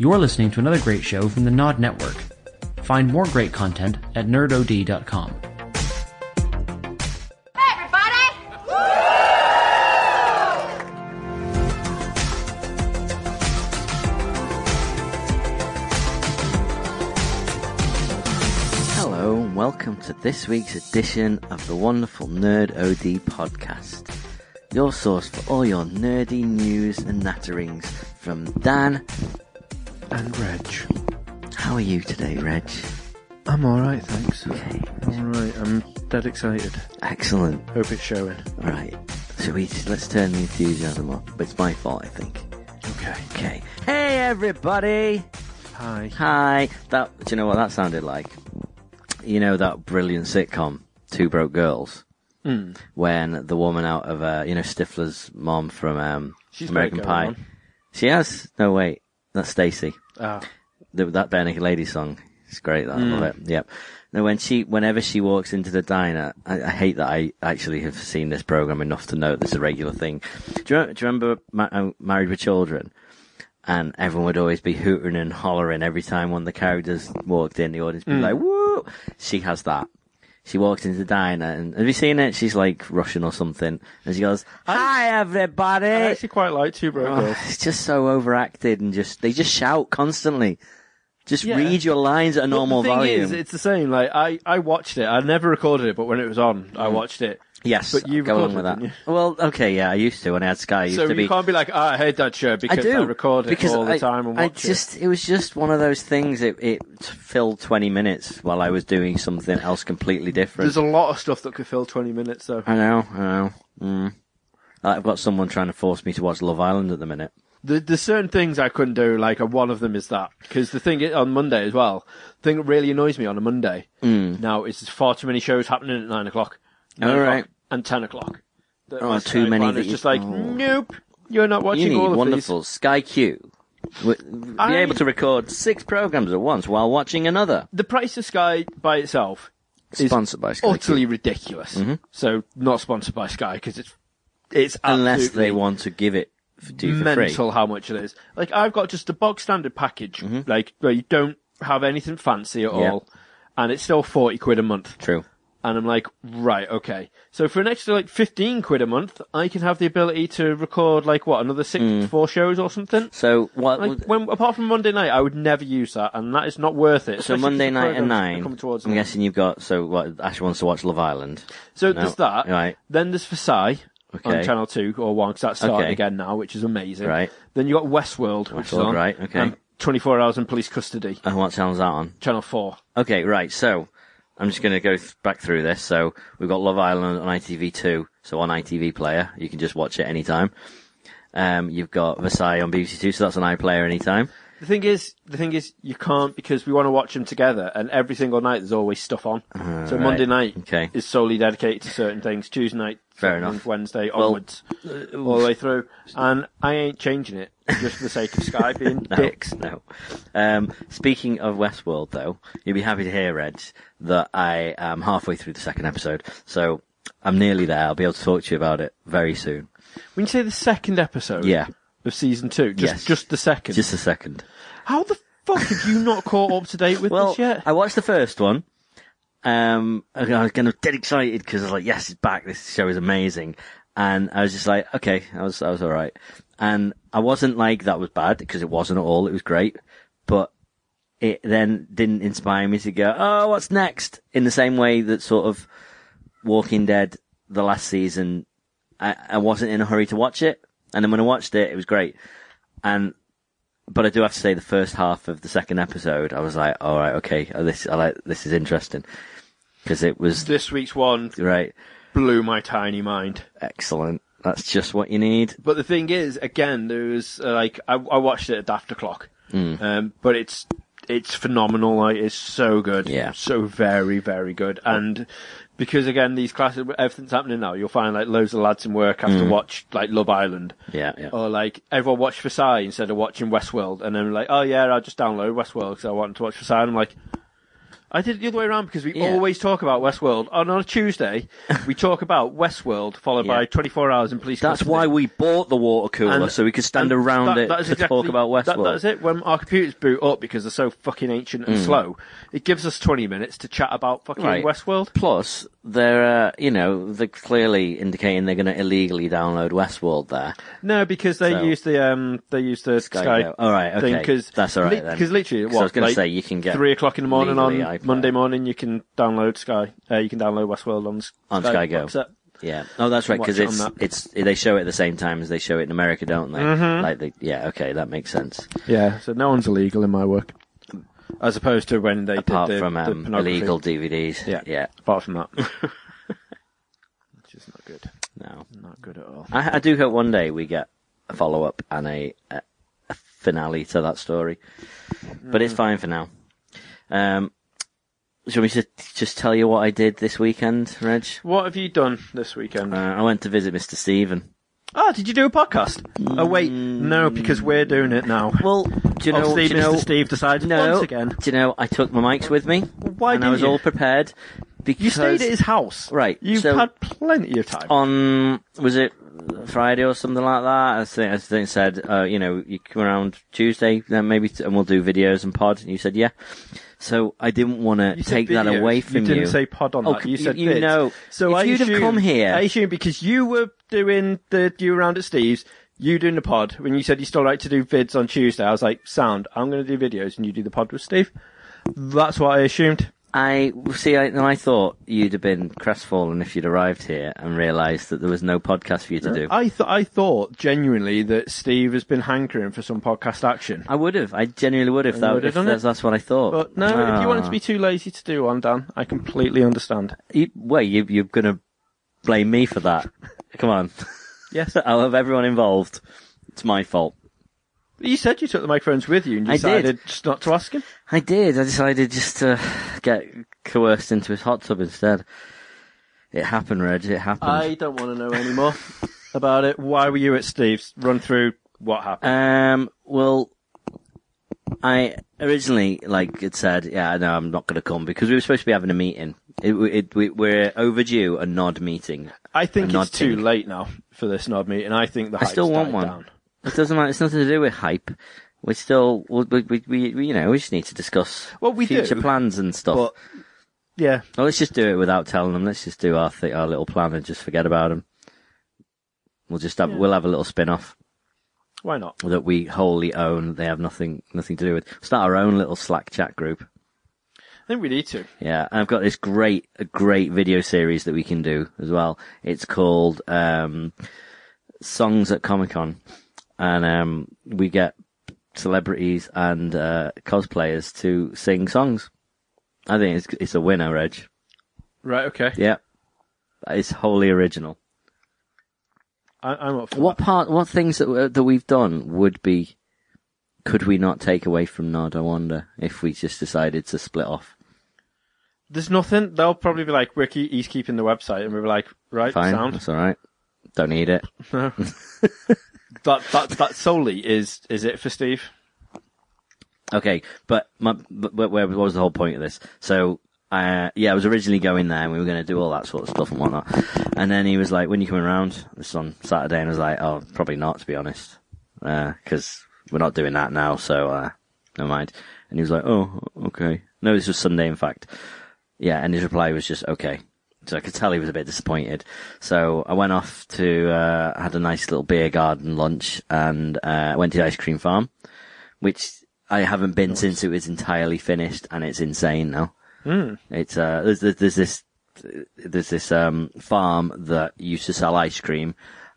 You're listening to another great show from the Nod Network. Find more great content at nerdod.com. Hey, everybody! Hello, and welcome to this week's edition of the wonderful Nerd OD podcast. Your source for all your nerdy news and natterings from Dan. And Reg. How are you today, Reg? I'm alright, thanks. Okay. I'm alright, I'm dead excited. Excellent. Hope it's showing. Right. So we just, let's turn the enthusiasm up. But it's my fault, I think. Okay. Okay. Hey, everybody. Hi. Hi. That. Do you know what that sounded like? You know that brilliant sitcom, Two Broke Girls, Mm. when the woman out of uh, you know Stifler's mom from um, She's American Pie. She has. No, wait. That's Stacy. Ah, The, that Bare Naked Lady song. It's great. That, I Mm. love it. Yep. Now, when she, whenever she walks into the diner, I, I hate that I actually have seen this program enough to know this is a regular thing. Do you, do you remember Ma- uh, Married with Children? And everyone would always be hooting and hollering every time one of the characters walked in. The audience would be Mm. like, "Woo!" She has that. She walks into the diner, and have you seen it? She's like Russian or something, and she goes, "Hi, everybody." I actually quite like Two Broke Oh, Girls. it's just so overacted and just they just shout constantly. Just Yeah. read your lines at a normal the thing volume. Is, it's the same. Like I, I watched it. I never recorded it, but when it was on, I mm. watched it. Yes, but you go along with it, that. Well, okay, yeah, I used to when I had Sky. I used So to you be. can't be like, ah, I hate that show because I do record it all the time and I just it was just one of those things. It it filled twenty minutes while I was doing something else completely different. There's a lot of stuff that could fill 20 minutes, though. I know, I know. Mm. I've got someone trying to force me to watch Love Island at the minute. There- There's certain things I couldn't do, like, and one of them is that. Because the thing on Monday as well, the thing that really annoys me on a Monday Mm. now is there's far too many shows happening at 9 o'clock. All 9 o'clock. And 10 o'clock. That Oh, too many plan that is you- just like, oh. nope, you're not watching You need all of wonderful Sky Q. Be I- able to record six programs at once while watching another. The price of Sky by itself is Sponsored by Sky utterly Q. ridiculous. Mhm. So, not sponsored by Sky, because it's, it's Unless they want to give it f- to you for free. mental how much it is. Like I've got just a bog standard package, like where you don't have anything fancy at Mm-hmm. Yeah. all, and it's still forty quid a month. True. And I'm like, right, okay. So for an extra like fifteen quid a month, I can have the ability to record like what another six, Mm. four shows or something. So what? Like when apart from Monday night, I would never use that, and that is not worth it. so Monday night at nine. towards I'm end. guessing you've got. So what? Ashley wants to watch Love Island. So No. there's that. Right. Then there's Versailles Okay. on Channel Two or One, because that's starting Okay. again now, which is amazing. Right. Then you got Westworld, which is on. right, okay. And 24 Hours in Police Custody, And what channel's that on? Channel Four. Okay, right. So I'm just going to go th- back through this. So we've got Love Island on ITV2. So on ITV Player, you can just watch it anytime. Um, you've got Versailles on BBC Two, so that's on iPlayer anytime. The thing is, the thing is, you can't because we want to watch them together, and every single night there's always stuff on. so Uh, right. Monday night Okay. is solely dedicated to certain things. Tuesday night, Fair enough. Wednesday Well, onwards, all the way through. And I ain't changing it just for the sake of Sky being No, dicks. no. Um, speaking of Westworld, though, you'll be happy to hear, Reg, that I am halfway through the second episode. So I'm nearly there. I'll be able to talk to you about it very soon. When you say the second episode Yeah, of season two, just Yes. just the second. just a second. How the fuck have you not caught up to date with Well, this yet? I watched the first one. Um, I was kind of dead excited because I was like, "Yes, it's back! This show is amazing." And I was just like, "Okay, I was, I was all right." And I wasn't like that was bad because it wasn't at all. It was great, but it then didn't inspire me to go, "Oh, what's next?" In the same way that sort of Walking Dead, the last season, I, I wasn't in a hurry to watch it, and then when I watched it, it was great. And but I do have to say the first half of the second episode, I was like, all right, okay, uh, this I like this is interesting because it was This week's one right, blew my tiny mind. excellent. That's just what you need. But the thing is, again, there was uh, like I, I watched it at after clock, Mm. um, but it's it's phenomenal. Like it's so good, Yeah. so very very good. And because again, these classes, everything's happening now. You'll find like loads of lads in work have to Mm. watch like Love Island, Yeah, yeah. or like everyone watch Versailles instead of watching Westworld, and then like, oh yeah, I'll just download Westworld because I want to watch Versailles. And I'm like, I did it the other way around because we Yeah. always talk about Westworld. And on a Tuesday, we talk about Westworld, followed Yeah. by 24 Hours in Police That's Custody. why we bought the water cooler And- so we could stand and around that- it that is to exactly- talk about that- Westworld. that's it. When our computers boot up because they're so fucking ancient Mm. and slow, it gives us 20 minutes to chat about fucking Right. Westworld. Plus, they're uh, you know they're clearly indicating they're going to illegally download Westworld there. No, because they So- use the um they use the Sky Sky. Go. All right, thing, okay. 'cause That's all right then. Because literally, 'Cause what I was like to say you can get three o'clock in the morning on legally iPlayer. Monday morning, you can download Sky. Uh, you can download Westworld on On Sky Go. Yeah. Oh, that's right. Because it's it's they show it at the same time as they show it in America, don't they? Mm-hmm. Like they, yeah. Okay, that makes sense. Yeah, so no one's illegal in my work, as opposed to when they Apart did the, from um, illegal DVDs. Yeah. Yeah. Apart from that, which is not good. No. Not good at all. I, I do hope one day we get a follow up and a, a, a finale to that story, but Mm. it's fine for now. Um, shall we just just tell you what I did this weekend, Reg? What have you done this weekend? Uh, I went to visit Mr. Stephen. oh, did you do a podcast? Oh wait, no, because we're doing it now. Well, do you know? Steve, do you know Mr. Steve decides no, once again. Do you know? I took my mics with me. Why and I was you? all prepared. Because You stayed at his house, Right, You've so- had plenty of time. on was it Friday or something like that? I think I think said, uh, you know, you come around Tuesday, then maybe, and we'll do videos and pod. And you said, yeah. So I didn't want to take that videos. away from you. you. didn't say pod on Oh, that. You said you vids. know, So if I you'd have assume- come here- I assume because you were doing the you were around at Steve's, you doing the pod. When you said you still like to do vids on Tuesday, I was like, sound. I'm going to do videos, and you do the pod with Steve. That's what I assumed. I see. I, I thought you'd have been crestfallen if you'd arrived here and realised that there was no podcast for you to do. I thought I thought genuinely that Steve has been hankering for some podcast action. I would have. I genuinely would have. That, would have done that's, it. that's what I thought. But no, if you wanted to Ah. be too lazy to do one, Dan, I completely understand. You, well, you, you're going to blame me for that. Come on. Yes. I'll have everyone involved. It's my fault. You said you took the microphones with you and you I did. decided just not to ask him. I did. I decided just to get coerced into his hot tub instead. It happened, Reg. It happened. I don't want to know anymore about it. Why were you at Steve's? Run through what happened. Um. Well, I originally like it said, yeah, no, I'm not going to come because we were supposed to be having a meeting. It, it, we, we're overdue a nod meeting. I think a it's too late now for this nod meeting. I think the I hype's still want died one. Down. It doesn't matter. It's nothing to do with hype. We still, we, we, we, we, you know, we just need to discuss Well, we future do, plans and stuff. But yeah, Well, let's just do it without telling them. Let's just do our th- our little plan and just forget about them. We'll just have we'll have a little spin off why not? that we wholly own. They have nothing nothing to do with. Start our own little Slack chat group. I think we need to. Yeah, and I've got this great a great video series that we can do as well. It's called um, Songs at Comic Con, and um, we get celebrities and uh, cosplayers to sing songs. I think it's it's a winner, Reg. Right. Okay. Yeah, it's wholly original. I, I'm up for What that. part? What things that uh, that we've done would be? Could we not take away from Nod? I wonder if we just decided to split off. There's nothing. They'll probably be like, "Ricky, he's keeping the website," and we'll be like, "Right, Fine, sound." that's all right. Don't need it. No. that that that solely is is it for Steve? Okay, but my but, where what was the whole point of this? So. Uh, yeah, I was originally going there and we were going to do all that sort of stuff and whatnot. And then he was like, when you coming around? This is on Saturday and I was like, oh, probably not to be honest. Uh, cause we're not doing that now, so, uh, never mind. And he was like, oh, okay. No, this was Sunday in fact. Yeah, and his reply was just, okay. So I could tell he was a bit disappointed. So I went off to, uh, had a nice little beer garden lunch and, uh, went to the ice cream farm, which I haven't been since it was entirely finished and it's insane now. It's, uh, there's, there's, there's this, there's this, um, farm that used to sell ice cream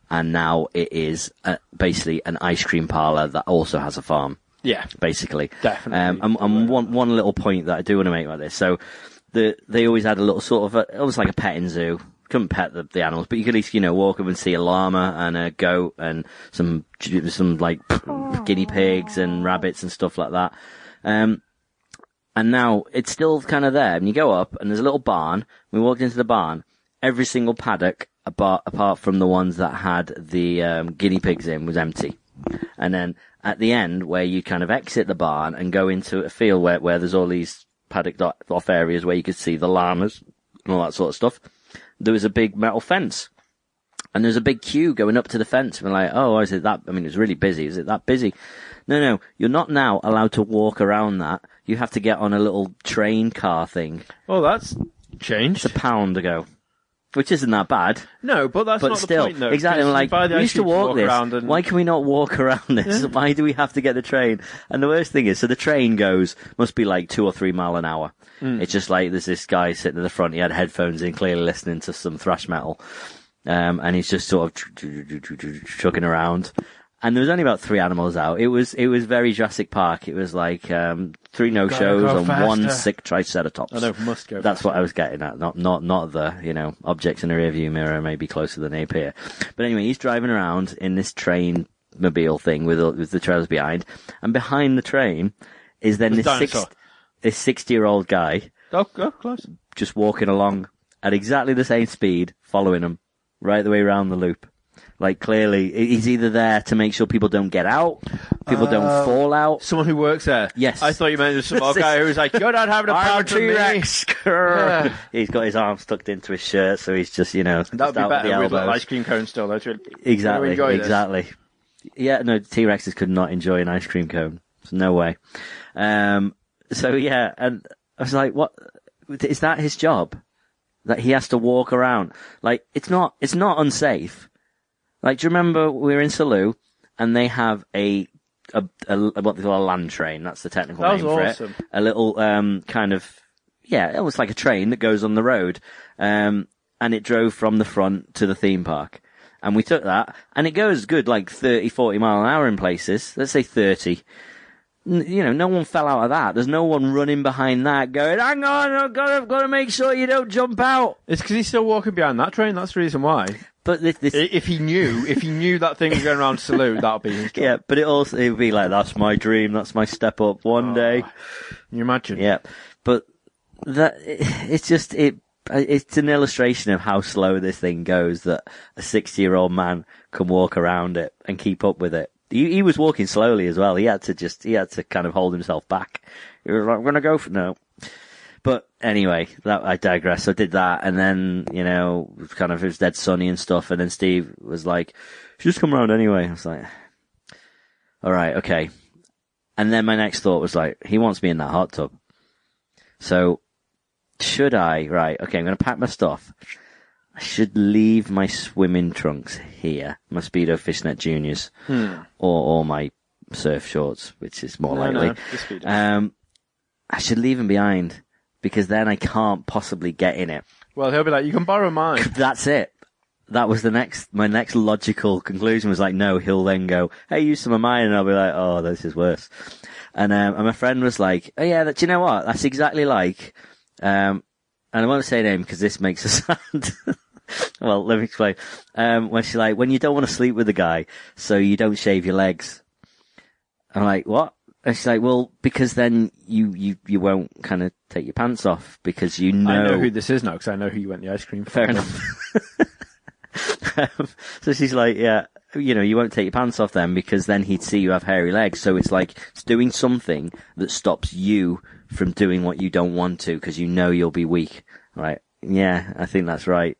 and now it is uh, basically an ice cream parlor that also has a farm Yeah. basically. Definitely. Um, and, and one one little point that I do want to make about this. So, the they always had a little sort of a, almost like a petting zoo. Couldn't pet the, the animals, but you could at least you know walk up and see a llama and a goat and some some like guinea pigs and rabbits and stuff like that. Um, and now it's still kind of there. And you go up and there's a little barn. We walked into the barn. Every single paddock, apart, apart from the ones that had the um, guinea pigs in, was empty. And then at the end, where you kind of exit the barn and go into a field where, where there's all these paddocked off areas where you could see the llamas and all that sort of stuff. There was a big metal fence. And there's a big queue going up to the fence. And we're like, oh, is it that? I mean, it was really busy. Is it that busy? No, no, you're not now allowed to walk around that. You have to get on a little train car thing. Oh, that's changed. It's changed. a pound ago. Which isn't that bad. No, but that's But not still, the point, though. exactly. like, you buy the we used to cream walk, this. around and Why can we not walk around this? Why do we have to get the train? And the worst thing is, so the train goes, must be like two or three mile an hour. Hmm. It's just like there's this guy sitting in the front. He had headphones in, clearly listening to some thrash metal. Um, and he's just sort of trucking around. And there was only about three animals out. It was, it was very Jurassic Park. It was like, um, three no-shows go and one sick triceratops. I know, must go. That's what I was getting at. Not, not, not the, you know, objects in the rearview mirror may be closer than they appear. But anyway, he's driving around in this train mobile thing with, with the trailers behind. And behind the train is then this six, this 60 year old guy Oh, go close. just walking along at exactly the same speed, following him right the way around the loop. Like clearly, he's either there to make sure people don't get out, people Uh, don't fall out. Someone who works there. Yes. I thought you meant some old guy who was like, "You're not having a pound T Rex." yeah. He's got his arms tucked into his shirt, so he's just, you know, That would be out with the better with like, ice cream cone still. That's really, Exactly, enjoy this. exactly. Yeah, no, T-Rexes could not enjoy an ice cream cone. There's no way. Um, so yeah, and I was like, what, is that his job? That he has to walk around? Like, it's not, it's not unsafe. Like, do you remember we were in Salou and they have a, a, a what they call a land train. That's the technical That was name for awesome. it. A little, um, kind of, yeah, it was like a train that goes on the road. Um, and it drove from the front to the theme park. And we took that, and it goes good, like 30, 40 mile an hour in places. Let's say 30. N- You know, no one fell out of that. There's no one running behind that going, hang on, I've got to, got to make sure you don't jump out. It's because he's still walking behind that train. That's the reason why. But this, this If he knew, if he knew that thing was going around Salou, that would be his job. yeah, but it also, it would be like, that's my dream, that's my step up one oh, day. Can you imagine? Yeah, but that it's just it. It's an illustration of how slow this thing goes. That a sixty-year-old man can walk around it and keep up with it. He, he was walking slowly as well. He had to just he had to kind of hold himself back. He was like, "I'm gonna go for no." But anyway, that I digress. I did that, and then you know, kind of it was dead sunny and stuff. And then Steve was like, Should "Just come around anyway." I was like, "All right, okay." And then my next thought was like, he wants me in that hot tub. So, should I? Right, okay, I'm going to pack my stuff. I should leave my swimming trunks here, my Speedo Fishnet Juniors, or, or my surf shorts, which is more No, likely. no. Um, I should leave them behind because then I can't possibly get in it. Well, he'll be like, "You can borrow mine." That's it. That was the next, my next logical conclusion was like, no, he'll then go, hey, use some of mine, and I'll be like, oh, this is worse. And, um, and my friend was like, oh yeah, that, do you know what? That's exactly like, um, and I won't say name because this makes her sound, well, let me explain. Um, when she's like, when you don't want to sleep with the guy, so you don't shave your legs. I'm like, what? And she's like, well, because then you, you, you won't kind of take your pants off because you know. I know who this is now because I know who you went the ice cream. Fair enough. Um, so she's like, yeah, you know, you won't take your pants off then because then he'd see you have hairy legs. So it's like it's doing something that stops you from doing what you don't want to because you know you'll be weak. Right? Yeah, I think that's right.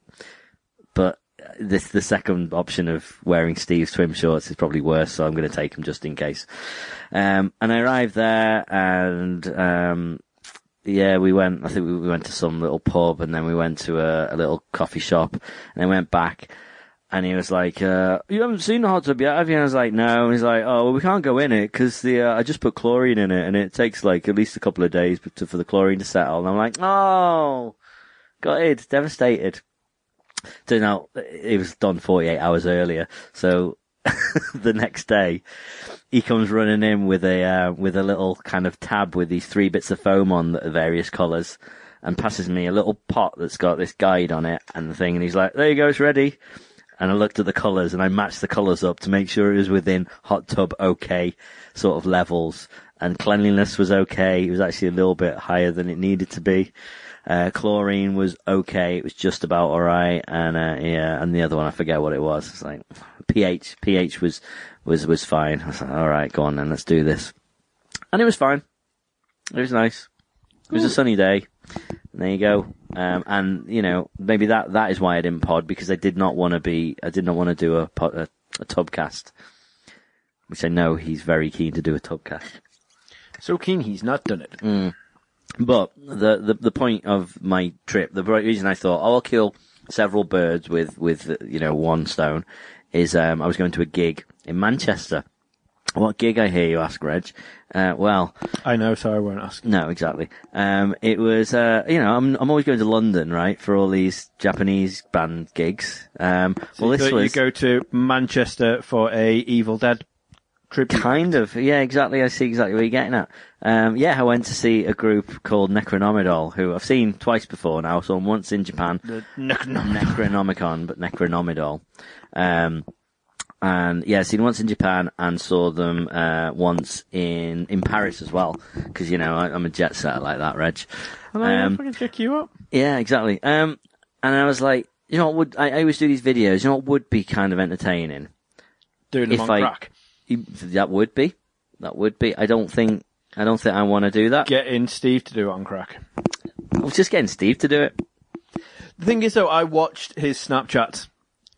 This the second option of wearing Steve's swim shorts is probably worse, so I'm going to take them just in case. Um, and I arrived there and um, yeah, we went. I think we we went to some little pub, and then we went to a, a little coffee shop, and then went back. And he was like, uh, "You haven't seen the hot tub yet, have you?" And I was like, "No." And he's like, "Oh, well, we can't go in it because the uh, I just put chlorine in it, and it takes like at least a couple of days to, for the chlorine to settle." And I'm like, "Oh, got it, devastated." Turns out it was done 48 hours earlier, so the next day he comes running in with a uh, with a little kind of tab with these three bits of foam on that are various colours, and passes me a little pot that's got this guide on it and the thing, and he's like, "There you go, it's ready." And I looked at the colours and I matched the colours up to make sure it was within hot tub okay sort of levels, and cleanliness was okay. It was actually a little bit higher than it needed to be. Uh, chlorine was okay. It was just about alright. And, uh, yeah, and the other one, I forget what it was. It's like pH, pH was, was, was fine. I was like, alright, go on then, let's do this. And it was fine. It was nice. It was a sunny day. And there you go. Um, and you know, maybe that that is why I didn't pod because I did not want to be. I did not want to do a, pod, a a tubcast, which I know he's very keen to do a tub cast. So keen he's not done it. But the, the the point of my trip, the reason I thought oh, I'll kill several birds with with you know one stone, is um, I was going to a gig in Manchester. What gig? I hear you ask, Reg. Uh, well, I know, so I won't ask. no, exactly. Um, it was, uh, you know, I'm I'm always going to London, right, for all these Japanese band gigs. Um, well, this So was you go to Manchester for a Evil Dead tribute. Kind of, yeah, exactly. I see exactly what you're getting at. Um, yeah, I went to see a group called Necronomidol, who I've seen twice before now. I saw them once in Japan, The Necronom- Necronomicon, but Necronomidol. Um, and yeah, seen once in Japan and saw them uh, once in in Paris as well. Because you know I, I'm a jet setter like that, Reg. And I Um, fucking check you up. Yeah, exactly. Um, and I was like, you know what would I, I always do these videos. You know what would be kind of entertaining. Doing them if on I- crack. That would be. That would be. I don't think. I don't think I want to do that. Getting Steve to do it on crack. I was just getting Steve to do it. The thing is, though, I watched his Snapchat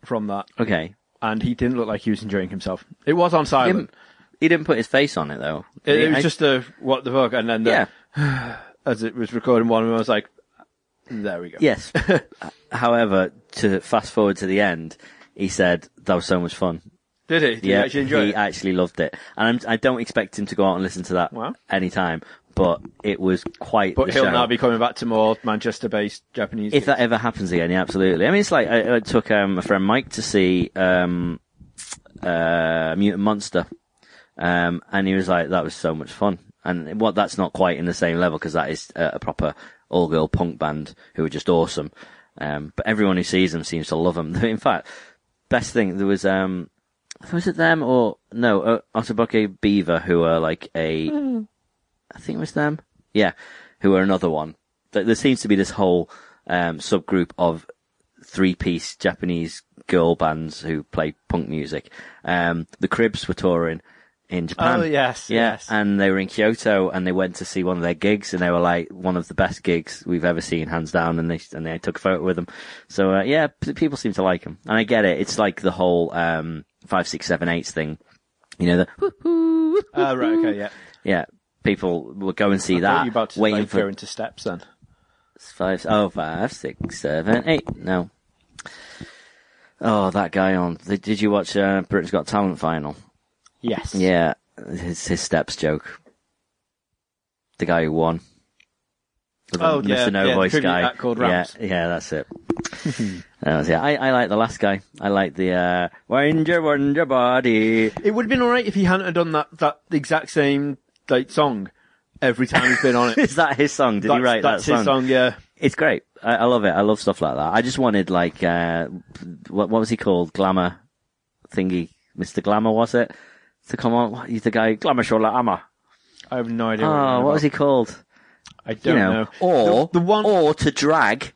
from that, Okay. and he didn't look like he was enjoying himself. It was on He silent. didn't, he didn't put his face on it though. It, it was I- just a what the fuck, and then the, yeah. as it was recording one of them, I was like, "There we go." Yes. However, to fast forward to the end, he said that was so much fun. Did he? Did yeah, you actually enjoy he it? actually loved it, and I'm, I don't expect him to go out and listen to that Wow. anytime. But it was quite. But he'll show. now be coming back to more Manchester-based Japanese. If that ever happens again, yeah, absolutely. I mean, it's like I, I took um, a friend Mike to see um, uh, Mutant Monster, um, and he was like, "That was so much fun." And what that's not quite in the same level because that is a, a proper all-girl punk band who are just awesome. Um, but everyone who sees them seems to love them. In fact, best thing there was um, was it them or no uh, Otoboke Beaver who are like a I think it was them. Yeah, who are another one. There there seems to be this whole um, subgroup of three-piece Japanese girl bands who play punk music. Um, the Cribs were touring in Japan. Oh, yes, yeah, yes. and they were in Kyoto, and they went to see one of their gigs, and they were like one of the best gigs we've ever seen, hands down. And they and they took a photo with them. So uh, yeah, p- people seem to like them, and I get it. It's like the whole um, five, six, seven, eight thing. You know the Oh, right, okay, yeah. yeah. People will go and see I that, you about to waiting like, for go into steps then. five, oh, five, six, seven, eight. No. Oh, that guy on. Did you watch uh, Britain's Got Talent final? Yes. Yeah, his his steps joke. The guy who won. The Oh, Mr. yeah, No yeah, Voice guy. called yeah, Rams. yeah, that's it. That was- I, I like the last guy. I like the uh, wind your wind your body. It would have been alright if he hadn't have done that, that exact same like song every time he's been on it. Is that his song? Did that's, he write that's that song? his song, yeah. It's great. I, I love it. I love stuff like that. I just wanted like uh, what what was he called? Glamour thingy, Mr. Glamour was it? To come on, he's the guy Glamour Amma. I have no idea. Oh, what was he called? I don't you know, know. or the, the one. or to drag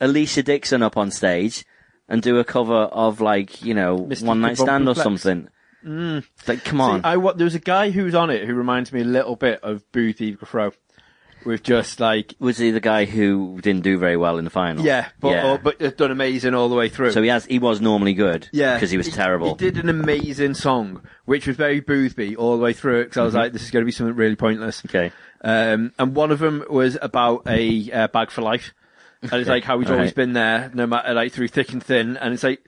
Alesha Dixon up on stage and do a cover of like you know Mr. One Night Stand or Flex. something. Mm. Like, come See, on. I wa- there was a guy who was on it who reminds me a little bit of Boothby Graffoe, with just like was he the guy who didn't do very well in the final? yeah, but yeah. oh, but has done amazing all the way through. so he has. He was normally good. yeah, because he was terrible. He did an amazing song, which was very Boothby all the way through. Because I Mm-hmm. was like, this is going to be something really pointless. Okay. Um, and one of them was about a uh, bag for life. And it's like how he's always been there, no matter like through thick and thin. And it's like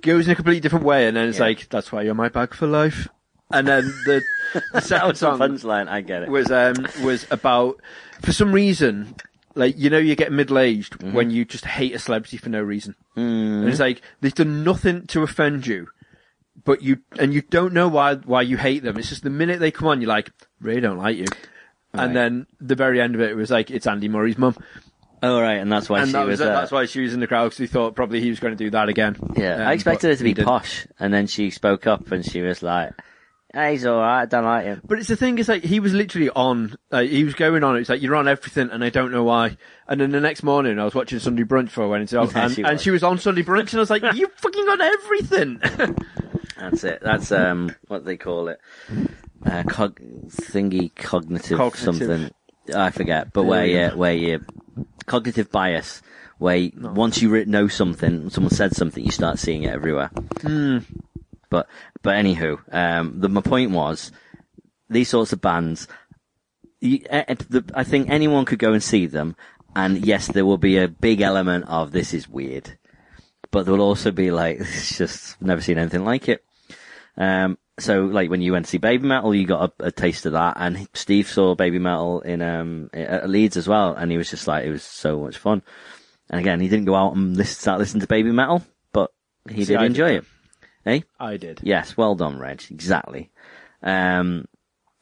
goes in a completely different way. And then it's Yeah. like that's why you're my bag for life. And then the, the That second was song punchline. I get it. was um was about for some reason like you know you get middle aged Mm-hmm. when you just hate a celebrity for no reason. Mm. And it's like they've done nothing to offend you, but you and you don't know why why you hate them. It's just the minute they come on, you're like, really don't like you. Right. And then the very end of it, it was like it's Andy Murray's mum, Oh right, and that's why and she that was, was. that's why she was in the crowd because he thought probably he was going to do that again. Yeah, Um, I expected her to be posh, and then she spoke up and she was like, "He's all right. I don't like him." But it's the thing is like he was literally on, like, he was going on. It's like you're on everything, and I don't know why. And then the next morning, I was watching Sunday Brunch for I went into, Yeah, and, she and was. she was on Sunday Brunch, and I was like, you fucking on everything. That's it. That's um what they call it, uh, cog- thingy cognitive, Cognitive. something. I forget, but where you where you cognitive bias, where once you know something, someone said something, you start seeing it everywhere. But but anywho, um, the, my point was these sorts of bands. You, eh, the, I think anyone could go and see them, and yes, there will be a big element of this is weird, but there will also be like it's just never seen anything like it. Um, so like when you went to see Baby Metal, you got a, a taste of that, and Steve saw Baby Metal in um at Leeds as well, and he was just like it was so much fun. And again, he didn't go out and listen, start listening to Baby Metal, but he See, did I enjoy that. it. Eh? I did. Yes, well done, Reg. Exactly. Um,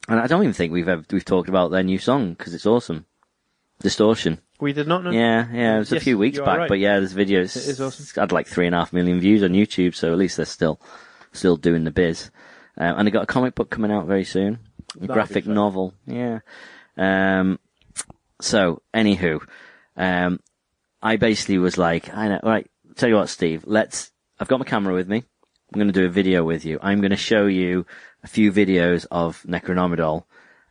and I don't even think we've ever, we've talked about their new song because it's awesome. Distortion. We did not know. Yeah, yeah. It was a few weeks back, right. but yeah, there's videos. It is awesome. It's had like three and a half million views on YouTube, so at least they're still still doing the biz. Um, and they got a comic book coming out very soon, a That'll graphic novel. Yeah. Um, so, anywho, um, I basically was like, I know, right. Tell you what, Steve. Let's. I've got my camera with me. I'm going to do a video with you. I'm going to show you a few videos of Necronomidol,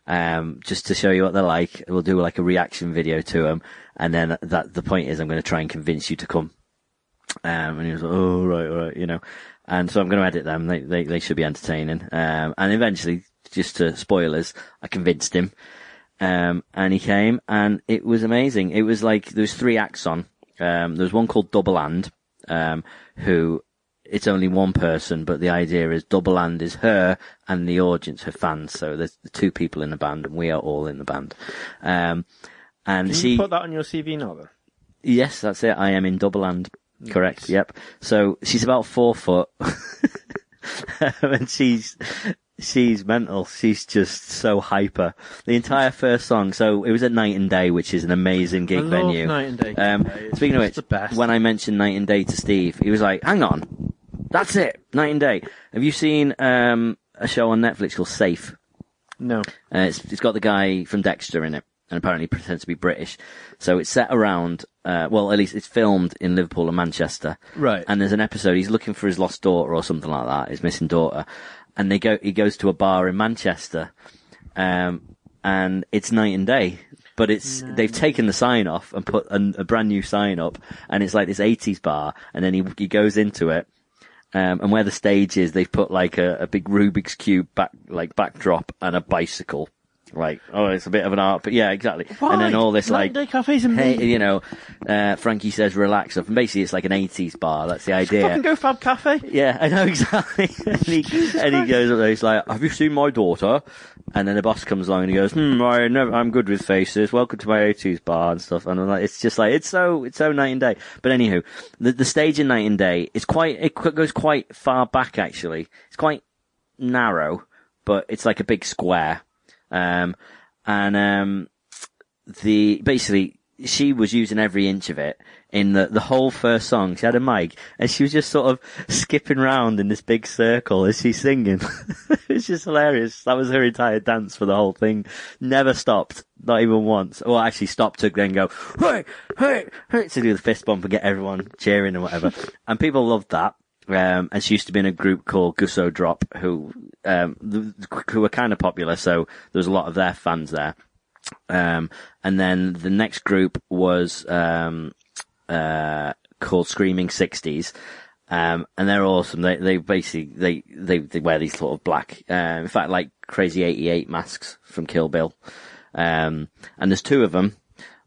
um, just to show you what they're like. We'll do like a reaction video to them, and then that the point is I'm going to try and convince you to come. Um, and he was like, oh right, right, you know. And so I'm going to edit them. They they they should be entertaining. Um, and eventually, just to spoilers, I convinced him. Um, and he came, and it was amazing. It was like there was three acts on. Um, there was one called Double Land, um, who it's only one person, but the idea is Double Land is her and the audience, her fans. So there's the two people in the band, and we are all in the band. Um, and Can she, you put that on your CV now, then? yes, that's it. I am in Double Land. Correct. Nice. Yep. So she's about four foot, and she's she's mental. She's just so hyper. The entire first song. So it was at Night and Day, which is an amazing gig venue. Night and Day. Um, speaking of which, when I mentioned Night and Day to Steve, he was like, "Hang on, that's it, Night and Day." Have you seen um, a show on Netflix called Safe? No. Uh, it's, it's got the guy from Dexter in it, and apparently pretends to be British. So it's set around, uh, well, at least it's filmed in Liverpool and Manchester. Right. And there's an episode, he's looking for his lost daughter or something like that, his missing daughter. And they go, he goes to a bar in Manchester, um, and it's night and day. But it's, they've taken the sign off and put a, a brand new sign up, and it's like this 80s bar, and then he, he goes into it, um, and where the stage is, they've put like a, a big Rubik's cube back, like backdrop and a bicycle. Like, oh, it's a bit of an art, but yeah, exactly. And then all this like, cafes and hey, you know, uh, Frankie says relax. And basically it's like an 80s bar. That's the idea. Fucking go Fab Cafe. Yeah, I know exactly. and he, and he goes up there, he's like, have you seen my daughter? And then the boss comes along and he goes, hmm, I never, I'm good with faces. Welcome to my 80s bar and stuff. And I'm like, it's just like, it's so, it's so night and day. But anywho, the, the stage in night and day is quite, it goes quite far back actually. It's quite narrow, but it's like a big square. Um, and, um, the, basically, she was using every inch of it in the, the whole first song. She had a mic and she was just sort of skipping round in this big circle as she's singing. it's just hilarious. That was her entire dance for the whole thing. Never stopped. Not even once. Well, actually stopped to then go, hey, hey, hey, to do the fist bump and get everyone cheering and whatever. and people loved that. Um, and she used to be in a group called Gusso Drop, who, um, who were kind of popular, so there was a lot of their fans there. Um, and then the next group was um, uh, called Screaming Sixties, um, and they're awesome. They they basically they they, they wear these sort of black, um, in fact, like Crazy Eighty Eight masks from Kill Bill. Um, and there's two of them,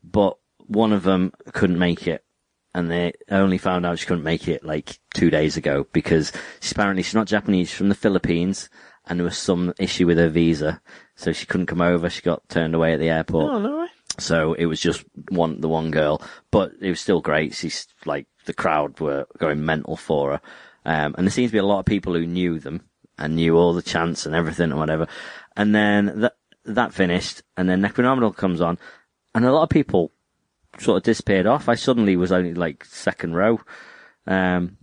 but one of them couldn't make it. And they only found out she couldn't make it like two days ago because she's apparently she's not Japanese, she's from the Philippines, and there was some issue with her visa, so she couldn't come over. She got turned away at the airport. Oh, no way. So it was just one, the one girl, but it was still great. She's like, the crowd were going mental for her. Um, and there seems to be a lot of people who knew them and knew all the chants and everything and whatever. And then that, that finished and then Necronomidol comes on and a lot of people sort of disappeared off. I suddenly was only like second row. Um,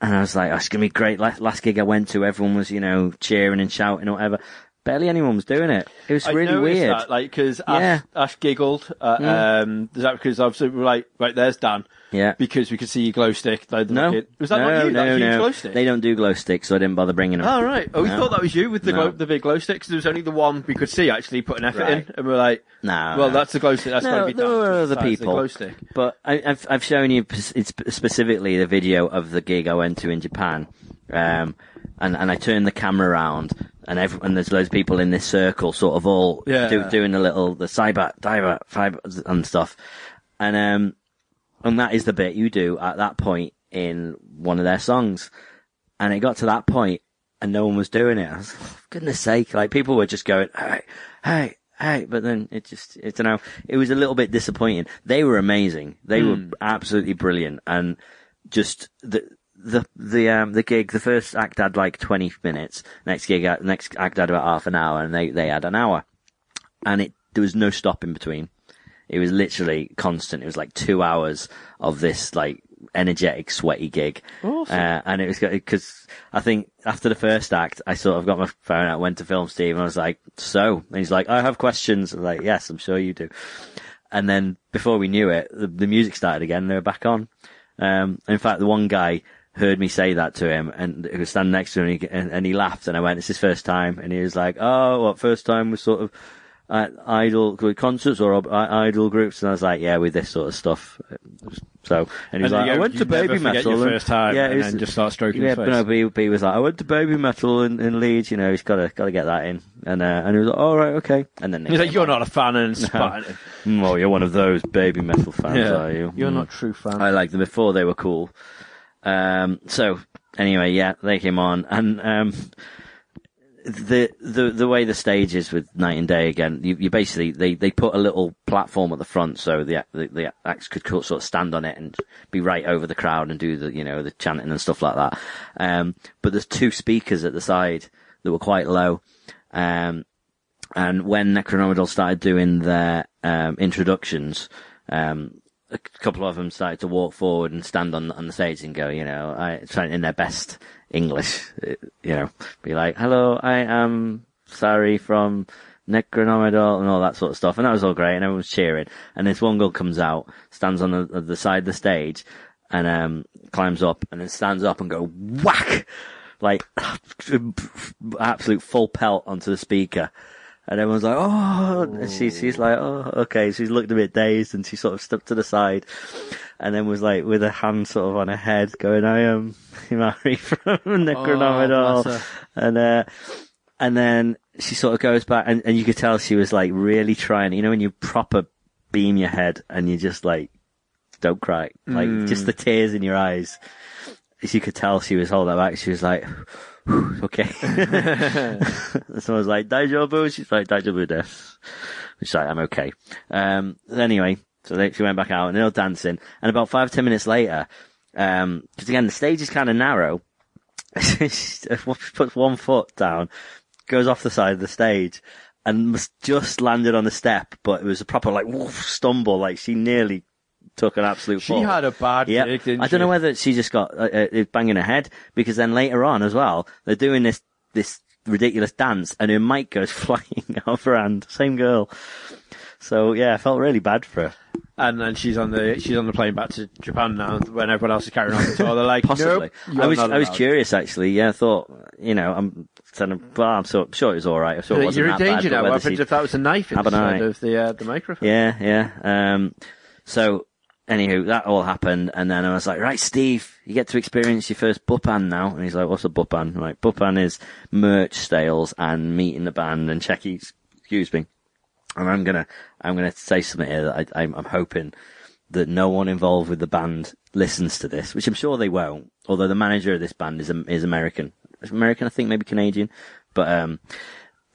and I was like, oh, it's going to be great. Last, last gig I went to, everyone was, you know, cheering and shouting or whatever. Barely anyone was doing it. It was I really weird. That, like, because Yeah. Ash, Ash giggled. Uh, um, is that because obviously we we're like, right, there's Dan. Yeah. Because we could see your glow stick. Like, No, was that no, not you? no, no. glow stick. They don't do glow sticks, so I didn't bother bringing them. Oh right. Oh, we No. thought that was you with the No. glow, the big glow sticks. There was only the one we could see actually put an effort Right. in, and we're like, No, well, no. that's the glow stick. That's got No, to be there were other the people. glow stick. But I, I've I've shown you it's specifically the video of the gig I went to in Japan, um, and and I turned the camera around, and every, and there's loads of people in this circle, sort of all Yeah. do, doing the little the cyber diver fiber and stuff, and um, and that is the bit you do at that point in one of their songs, and it got to that point, and no one was doing it. I was, oh, goodness sake, like people were just going, hey, hey, hey, but then it just, I don't know, it was a little bit disappointing. They were amazing. They were absolutely brilliant, and just the. The the um the gig the first act had like twenty minutes next gig next act had about half an hour and they they had an hour and it there was no stop in between it was literally constant. It was like two hours of this like energetic, sweaty gig. Awesome. Uh, and it was because I think after the first act, I sort of got my phone out, went to film Steve, and I was like, "So," and he's like, "I have questions." I was like, "Yes, I'm sure you do." And then before we knew it, the, the music started again. They were back on. Um, in fact, the one guy heard me say that to him, and he was standing next to him, and he, and, and he laughed. And I went, "It's his first time," and he was like, "Oh, what first time was sort of." at idol with concerts or ob- idol groups, and I was like, yeah, with this sort of stuff. So, and he was And like, you- I went to Baby forget Metal. your and- first time yeah, and then just start stroking yeah, his but face. no, but he, but he was like, I went to Baby Metal in, in Leeds. You know, he's got to got to get that in, and uh, and he was like, all right, okay. And then they He's like, you're on. not a fan, and spotting. Mm, Well, you're one of those Baby Metal fans, are you? You're Mm. not true fan. I liked them before they were cool. Um, so anyway, yeah, they came on, and um, the the the way the stage is with Night and Day again, you, you basically they, they put a little platform at the front so the, the the acts could sort of stand on it and be right over the crowd and do the you know the chanting and stuff like that. Um, but there's two speakers at the side that were quite low. Um, and when Necronomidol started doing their um, introductions, um, a couple of them started to walk forward and stand on on the stage and go, you know, I trying in their best English, uh, you know, be like, "Hello, I am Sari from Necronomidol" and all that sort of stuff, and that was all great, and everyone was cheering. And this one girl comes out, stands on the, the side of the stage, and um, climbs up, and then stands up and go whack, like absolute full pelt onto the speaker. And everyone's like, oh, and she, she's like, oh, okay. She's looked a bit dazed and she sort of stepped to the side and then was like, with her hand sort of on her head going, I am Himari from Necronomidol. bless her. and, uh, and then she sort of goes back and, and you could tell she was like really trying, you know, when you proper beam your head and you just like, don't cry. Like, just the tears in your eyes. As you could tell she was holding that back. She was like, okay. so I was like, Daijobu? She's like, Daijobu desu. She's like, I'm okay. Um, anyway, so they, she went back out and they're all dancing. And about five, ten minutes later, um 'cause again, the stage is kind of narrow. she puts one foot down, goes off the side of the stage, and just landed on the step, but it was a proper like woof, stumble, like she nearly took an absolute She fall. had a bad Yeah, gig, didn't I don't know whether she just got uh, uh, banging her head because then later on as well they're doing this this ridiculous dance and her mic goes flying off her hand. Same girl. So yeah, I felt really bad for her. And then she's on the she's on the plane back to Japan now. When everyone else is carrying on the tour, they're like, Possibly. Nope, I was I was curious actually. Yeah, I thought you know I'm of well, I'm so, sure it was all right. I'm sure it wasn't You're in danger bad, now. What happens if that was a knife inside of the uh, the microphone? Yeah, yeah. Um, so, anywho, that all happened, and then I was like, right, Steve, you get to experience your first Buppan now. And he's like, what's a Buppan? Like, Buppan is merch sales and meeting the band and checking, excuse me. And I'm gonna, I'm gonna say something here that I, I'm, I'm hoping that no one involved with the band listens to this, which I'm sure they won't. Although the manager of this band is is American, American, I think, maybe Canadian. But um,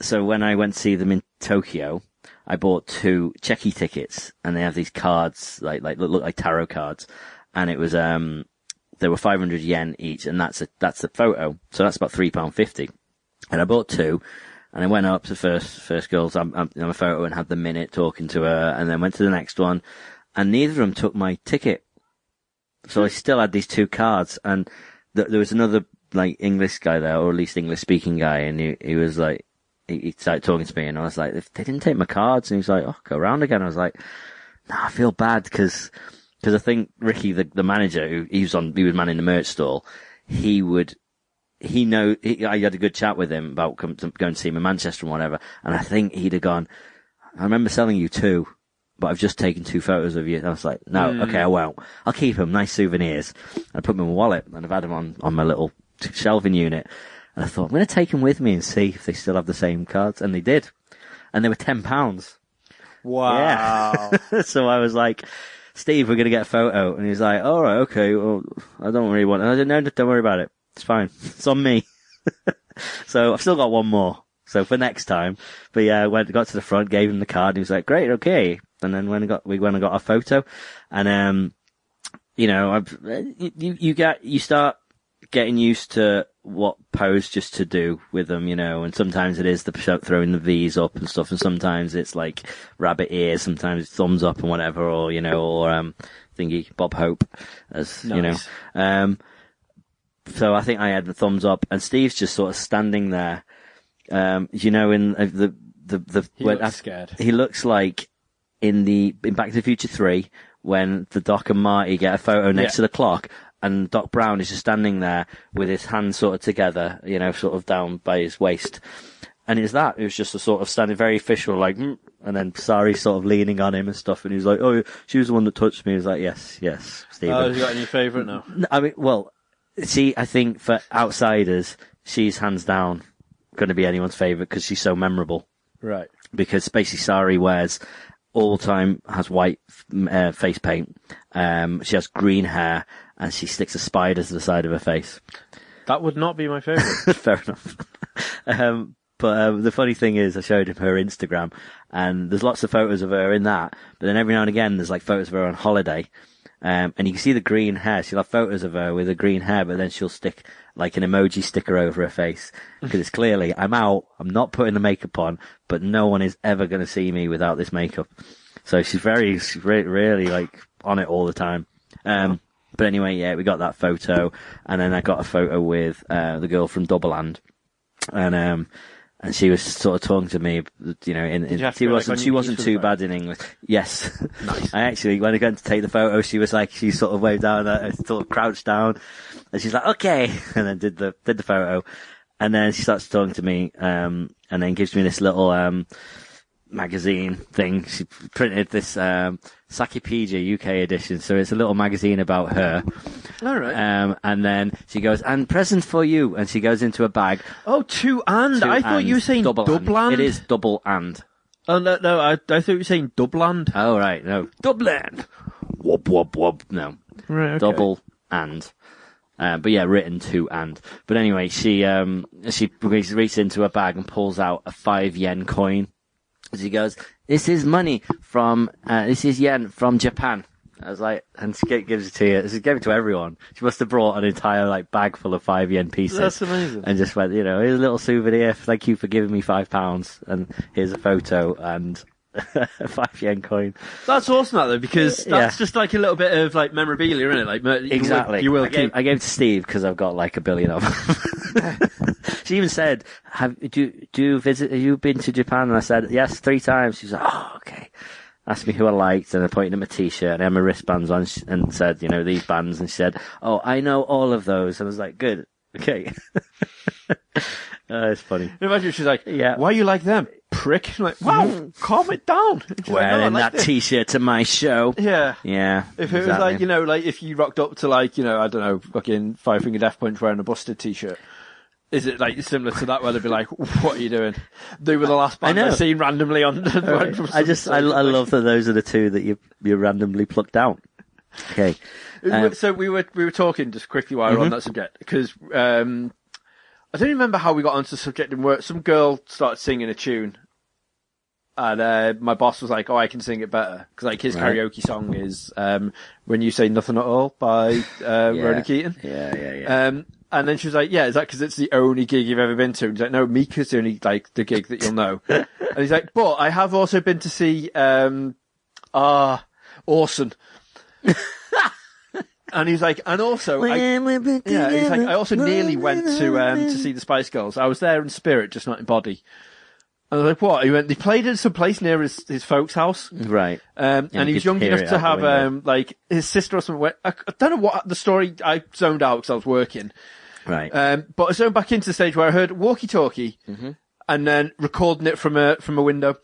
so when I went to see them in Tokyo, I bought two cheki tickets, and they have these cards like like look, look like tarot cards, and it was um they were 500 yen each, and that's a that's a photo, so that's about three pound fifty. And I bought two, and I went up to first first girls I'm, I'm a photo and had the minute talking to her, and then went to the next one, and neither of them took my ticket. So I still had these two cards, and th- there was another like English guy there, or at least English speaking guy, and he he was like, he, he started talking to me, and I was like, "They didn't take my cards," and he was like, "Oh, go around again." I was like, "Nah, I feel bad because because I think Ricky, the the manager, who he was on, he was manning the merch stall, he would." He know he, I had a good chat with him about come to, going to see him in Manchester and whatever, and I think he'd have gone. I remember selling you two, but I've just taken two photos of you. And I was like, no, hmm. okay, I won't. I'll keep them, nice souvenirs. I put them in my wallet, and I've had them on, on my little shelving unit. And I thought, I'm going to take them with me and see if they still have the same cards. And they did. And they were £10. Wow. Yeah. so I was like, Steve, we're going to get a photo. And he's like, all right, okay, well, I don't really want, and I said, no, don't worry about it. It's fine. It's on me. so I've still got one more. So for next time. But yeah, I went, got to the front, gave him the card. And he was like, great, okay. And then when I got, we went and got a photo and, um, you know, I've, you, you get, you start getting used to what pose just to do with them, you know, and sometimes it is the throwing the V's up and stuff, and sometimes it's like rabbit ears, sometimes it's thumbs up and whatever, or, you know, or, um, thingy, Bob Hope, as, you know, um, so I think I had the thumbs up, and Steve's just sort of standing there, um, you know, in uh, the, the, the, He when looks I- scared. he looks like in the in Back to the Future Three when the Doc and Marty get a photo next Yeah. to the clock, and Doc Brown is just standing there with his hands sort of together, you know, sort of down by his waist. And it's that. It was just a sort of standing very official, like, mm, and then Sari sort of leaning on him and stuff. And he was like, "Oh, she was the one that touched me." He was like, "Yes, yes, Stephen." Oh, you got any favourite now? I mean, well, see, I think for outsiders, she's hands down going to be anyone's favourite because she's so memorable Right. because basically Sari wears all the time has white uh, face paint. Um, she has green hair and she sticks a spider to the side of her face. That would not be my favourite. Fair enough. um, but um, the funny thing is, I showed him her Instagram, and there's lots of photos of her in that. But then every now and again, there's like photos of her on holiday, um, and you can see the green hair. She'll have photos of her with the green hair, but then she'll stick like an emoji sticker over her face because it's clearly I'm out. I'm not putting the makeup on, but no one is ever going to see me without this makeup. So she's very, she's re- really like on it all the time. Um, but anyway, yeah, we got that photo, and then I got a photo with uh, the girl from Double Hand, and um, and she was sort of talking to me, you know, in, in you she wasn't she wasn't too bad in English. Yes, nice. I actually when I went to take the photo, she was like she sort of waved down, sort of crouched down, and she's like okay, and then did the did the photo, and then she starts talking to me, um, and then gives me this little um magazine thing. She printed this um Sakipedia UK edition, so it's a little magazine about her. All right. Um, and then she goes, and present for you, and she goes into a bag. oh, two and. two I thought you were saying double Dubland. and. It is double and. Oh, no, no, I, I thought you were saying Dubland. Oh right, no, Dublin. Whoop whoop whoop. No, Right, okay. double and. Uh, but yeah, written to and. But anyway, she um she reaches into a bag and pulls out a five yen coin. She goes, "This is money from uh, this is yen from Japan." I was like, and she gives it to you. She gave it to everyone. She must have brought an entire like bag full of five yen pieces. That's amazing. And just went, you know, here's a little souvenir. Thank you for giving me five pounds. And here's a photo and five yen coin. That's awesome, that though, because Yeah. that's just like a little bit of like memorabilia, isn't it? Like mer- you will- Exactly. You will, I gave, keep. I gave it to Steve because I've got like a billion of them. she even said, "Have do you- do you visit? Have you been to Japan?" And I said, "Yes, three times." She's like, "Oh, okay." Asked me who I liked, and I pointed at my T-shirt and I had my wristbands on, and said, "You know these bands." And she said, "Oh, I know all of those." And I was like, "Good, okay." uh, it's funny. Imagine she's like, Yeah. why do you like them? Prick. Like, wow, calm it down. She's like, "No, I Wearing like that this." T-shirt to my show. Yeah. Yeah. If it was like, you know, like if you rocked up to like, you know, I don't know, fucking Five Finger Death Punch wearing a busted t-shirt, is it like similar to that where they'd be like, what are you doing? They were the last band I I know. seen randomly on. I just, I, I love that those are the two that you you randomly plucked out. Okay. Um, so we were we were talking just quickly while we're Mm-hmm. on that subject because um, I don't remember how we got onto the subject in work. Some girl started singing a tune, and uh, my boss was like, "Oh, I can sing it better," because like his Right. karaoke song is um, "When You Say Nothing at All" by uh, yeah. Ronan Keating. Yeah, yeah, yeah. Um, and then she was like, "Yeah, is that because it's the only gig you've ever been to?" And he's like, "No, Mika's the only like the gig that you'll know." and he's like, "But I have also been to see um, ah, Orson." and he's like, "And also, I, yeah, he's like, I also nearly went to um, to see the Spice Girls. I was there in spirit, just not in body." And I was like, what? He went, they played in some place near his, his folks' house. Right. Um, Yeah, and he was young enough to have, um, like, his sister or something went, I, I don't know what the story, I zoned out because I was working. Right. Um, but I zoned back into the stage where I heard walkie-talkie Mm-hmm. and then recording it from a, from a window.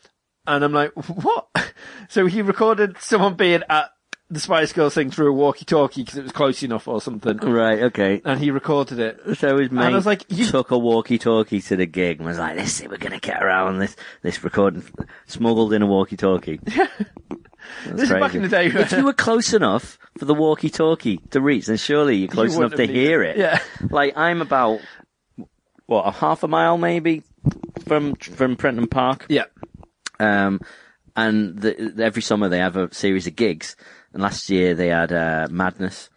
And I'm like, what? So he recorded someone being at the Spice Girls thing through a walkie-talkie because it was close enough or something. right. Okay. And he recorded it. So his mate I was like, you- took a walkie-talkie to the gig and was like, "Listen, we're gonna get around this this recording." Smuggled in a walkie-talkie. That's This is back in the day. If you were close enough for the walkie-talkie to reach, then surely you're close enough to hear it. Yeah. Like I'm about what a half a mile maybe from from Prenton Park. Yeah. Um, and the, every summer they have a series of gigs. And last year they had uh, Madness.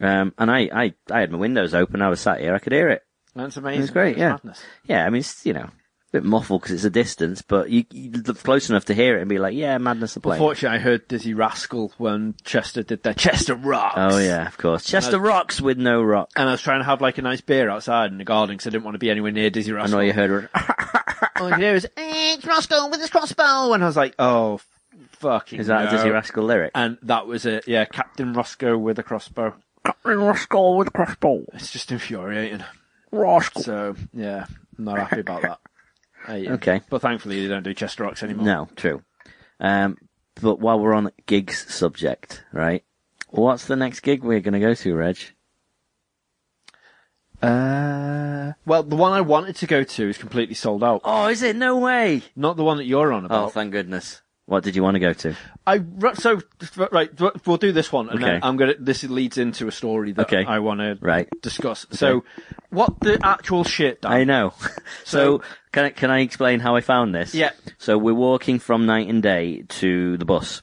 Um, and I, I, I had my windows open. I was sat here. I could hear it. That's amazing. It was great. It's Yeah, madness. yeah. I mean, it's you know a bit muffled because it's a distance, but you, you look close enough to hear it and be like, yeah, Madness are playing. Unfortunately, I heard Dizzee Rascal when Chester did their Chester Rocks. Oh yeah, of course. Chester rocks with no rock. And I was trying to have like a nice beer outside in the garden because I didn't want to be anywhere near Dizzee Rascal. I know you heard. All I could hear was, eh, it's Roscoe with his crossbow. And I was like, oh, fucking Is that no. a Dizzee Rascal lyric? And that was it. Yeah, Captain Roscoe with a crossbow. Captain Roscoe with a crossbow. It's just infuriating. Rascal. So, yeah, I'm not happy about that. I it. Okay. But thankfully, they don't do Chester Rocks anymore. No, true. Um, but while we're on gigs subject, right? What's the next gig we're going to go to, Reg? Uh, well, the one I wanted to go to is completely sold out. Oh, is it? No way. Not the one that you're on about. Oh, thank goodness. What did you want to go to? I so right. We'll do this one, and Okay. then I'm gonna. This leads into a story that Okay. I want to Right. discuss. So, what the actual shit? Dan? I know. So- so, can I, can I explain how I found this? Yeah. So we're walking from night and day to the bus,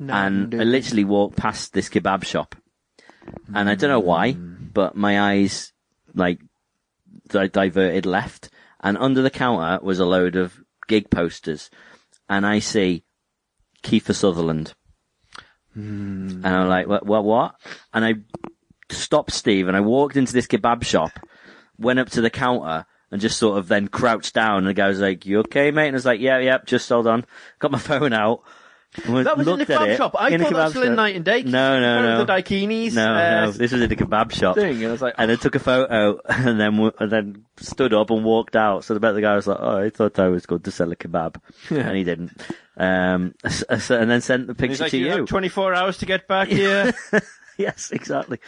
and I literally walked past this kebab shop, and I don't know why, hmm. but my eyes like di- diverted left, and under the counter was a load of gig posters, and I see Kiefer Sutherland, hmm. and I'm like, what, what, what? And I stopped Steve, and I walked into this kebab shop, went up to the counter and just sort of then crouched down. And the guy was like, "You okay, mate?" And I was like, "Yeah, yeah, just hold on." Got my phone out. That was in the kebab shop. I thought that was still in. Night and Day. No, no, One no. of The Dakinis. No, uh, no, this was in the kebab shop. thing. And I was like, And I took a photo and then and then stood up and walked out. So the bet the guy was like, "Oh, I thought I was going to sell a kebab," and he didn't. Um, s- s- and then sent the picture like, to you you. have 24 hours to get back here. yes, exactly.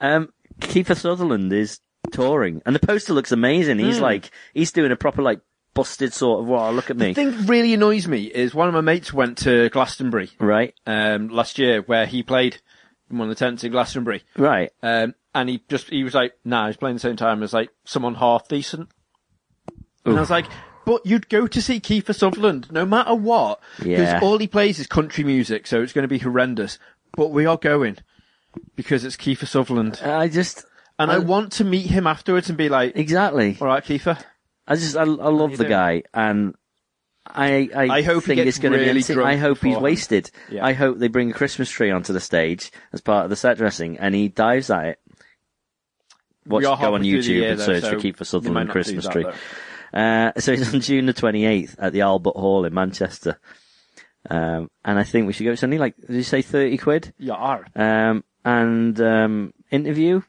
Um, Kiefer Sutherland is touring, and the poster looks amazing. He's Hmm. like, he's doing a proper like busted sort of. Wow, look at me, the thing really annoys me is one of my mates went to Glastonbury right, um, last year where he played in one of the tents in Glastonbury. right. Um, and he just, he was like, nah, he's playing the same time as like someone half decent. And I was like, but you'd go to see Kiefer Sutherland no matter what. Because Yeah. all he plays is country music, so it's going to be horrendous. But we are going. Because it's Kiefer Sutherland. I just And I Uh, want to meet him afterwards and be like, exactly. alright, Kiefer. I just I, I love the guy, and I I, I hope think it's going to really be. insane. I hope he's wasted. Yeah. I hope they bring a Christmas tree onto the stage as part of the set dressing, and he dives at it. Watch go on halfway through the YouTube year, and though, search so for might Sutherland Christmas that, tree. Uh, so it's on June the 28th at the Albert Hall in Manchester. Um, and I think we should go. It's only like, did you say 30 quid? Yeah. are. Um, and, um, interview?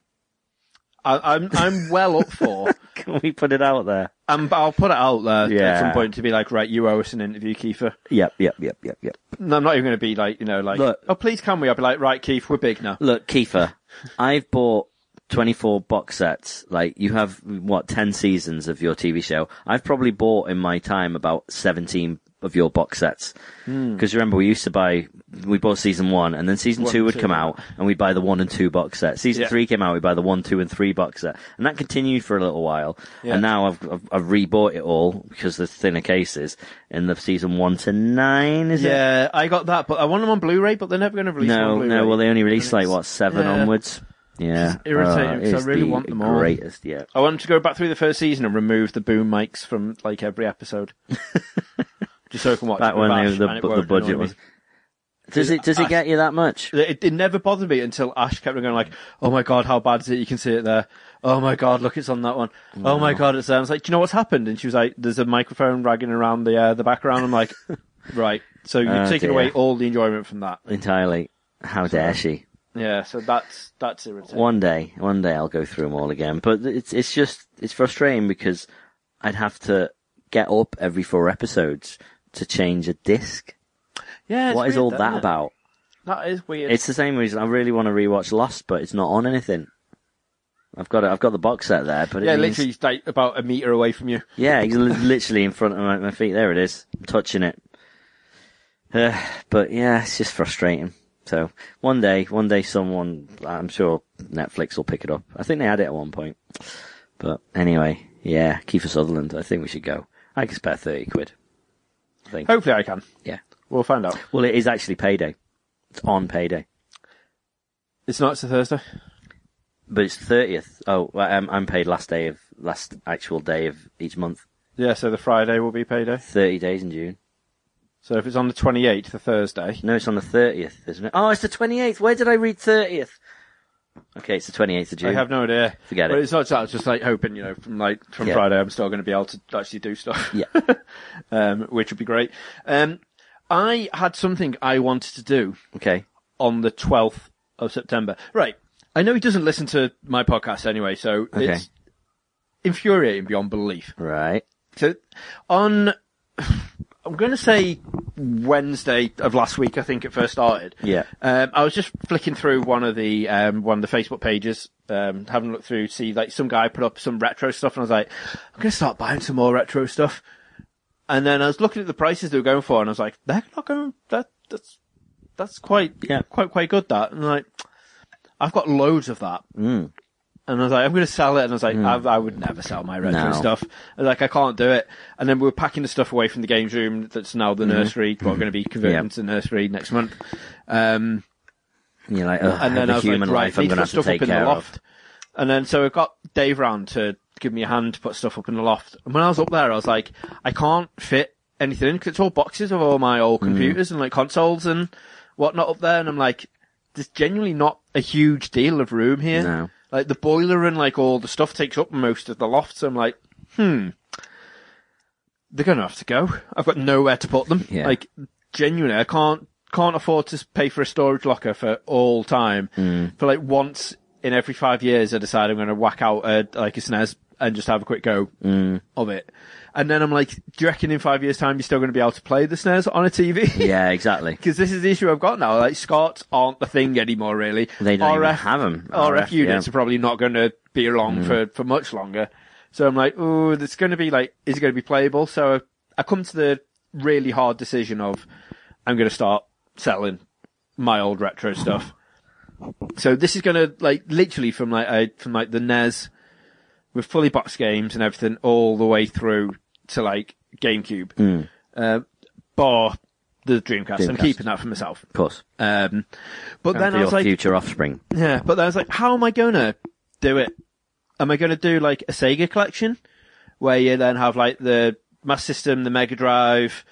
I, I'm, I'm well up for. Can we put it out there? Um, but I'll put it out there Yeah. at some point to be like, right, you owe us an interview, Kiefer. Yep, yep, yep, yep, yep. No, I'm not even going to be like, you know, like, Look. oh, please can we? I'll be like, right, Keith, we're big now. Look, Kiefer, I've bought 24 box sets. Like, you have, what, 10 seasons of your TV show. I've probably bought in my time about 17 of your box sets. Hmm. Because remember, we used to buy, we bought season one, and then season One two would two, come out, and we'd buy the one and two box set. Season Yeah. three came out, we'd buy the one, two, and three box set. And that continued for a little while. Yeah. And now I've, I've, I've rebought it all, because there's thinner cases, in the season one to nine, is it? Yeah, I got that, but I want them on Blu-ray, but they're never going to release them No, no. Well, they only released like what seven yeah. onwards. Yeah, irritating, Oh, 'cause I really the want them all. Greatest, yeah. I want to go back through the first season and remove the boom mics from like every episode. Just so I can watch Back it when Ash, the, the, the budget was. Does it does it Ash- get you that much? It, it never bothered me until Ash kept on going like, "Oh my god, how bad is it? You can see it there. oh my god, look, it's on that one. Oh my god, it's there. I was like, do you know what's happened? And she was like, there's a microphone ragging around the uh, the background. I'm like, right. So you've Oh, taken dear. away all the enjoyment from that. Entirely. How dare she? Yeah. So that's that's irritating. One day, one day I'll go through them all again. But it's it's just it's frustrating because I'd have to get up every four episodes to change a disc. Yeah. it's what is weird, all that it? about? That is weird. It's the same reason I really want to rewatch Lost, but it's not on anything. I've got it. I've got the box set there, but it yeah, means- literally like about a meter away from you. Yeah, he's literally in front of my, my feet. There it is. I'm touching it. Uh, but yeah, it's just frustrating. So one day, one day someone, I'm sure Netflix will pick it up. I think they had it at one point. But anyway, yeah, Kiefer Sutherland, I think we should go. I can spare 30 quid. Think. Hopefully, I can. Yeah. We'll find out. Well, it is actually payday. It's on payday. It's not. It's a Thursday. But it's 30th. Oh, well, I'm, I'm paid last day of, last actual day of each month. Yeah. So the Friday will be payday. 30 days in June. So if it's on the 28th, the Thursday. No, it's on the 30th, isn't it? Oh, it's the 28th. Where did I read 30th? Okay, it's the 28th of June. I have no idea. Forget but it. it's not that. It's just like hoping, you know, from like from Yeah. Friday, I'm still going to be able to actually do stuff. Yeah. um, which would be great. Um, I had something I wanted to do Okay. on the 12th of September. Right. I know he doesn't listen to my podcast anyway, so Okay. it's infuriating beyond belief. Right. So on, I'm going to say Wednesday of last week. I think it first started. Yeah. Um, I was just flicking through one of the um, one of the Facebook pages, um, having a look through, see like some guy put up some retro stuff, and I was like, I'm going to start buying some more retro stuff. And then I was looking at the prices they were going for, and I was like, they're not going. That that's that's quite Yeah. quite quite good. That and like, I've got loads of that. Mm. And I was like, I'm going to sell it. And I was like, I, I would never sell my retro No. stuff. I was like, I can't do it. And then we were packing the stuff away from the games room that's now the nursery. We're going to be converted Yeah. into the nursery next month. Um, And you're like, oh, and then the I was human like, right, life I'm going to have to stuff take up in the loft. of. And then so I got Dave round to give me a hand to put stuff up in the loft. And when I was up there, I was like, I can't fit anything in because it's all boxes of all my old Mm. computers and like consoles and whatnot up there. And I'm like, there's genuinely not a huge deal of room here. No. Like the boiler and like all the stuff takes up most of the loft. So I'm like, hmm, they're going to have to go. I've got nowhere to put them. Yeah. Like genuinely, I can't can't afford to pay for a storage locker for all time. Mm. For like once in every five years, I decide I'm going to whack out a, like a SNES and just have a quick go Mm. of it. And then I'm like, do you reckon in five years' time you're still going to be able to play the SNES on a TV? Yeah, exactly. Because this is the issue I've got now. Like SCARTs aren't the thing anymore, really. They don't even have 'em. RF, RF, units yeah. are probably not going to be along mm. for, for much longer. So I'm like, oh, it's going to be like, is it going to be playable? So I come to the really hard decision of, I'm going to start selling my old retro stuff. So this is going to like literally from like I from like the NES with fully boxed games and everything all the way through to like GameCube, uh, bar the Dreamcast. I'm keeping that for myself. Of course. Um, but And then I was like, future offspring. yeah, but then I was like, how am I gonna do it? Am I gonna do like a Sega collection where you then have like the Master System, the Mega Drive,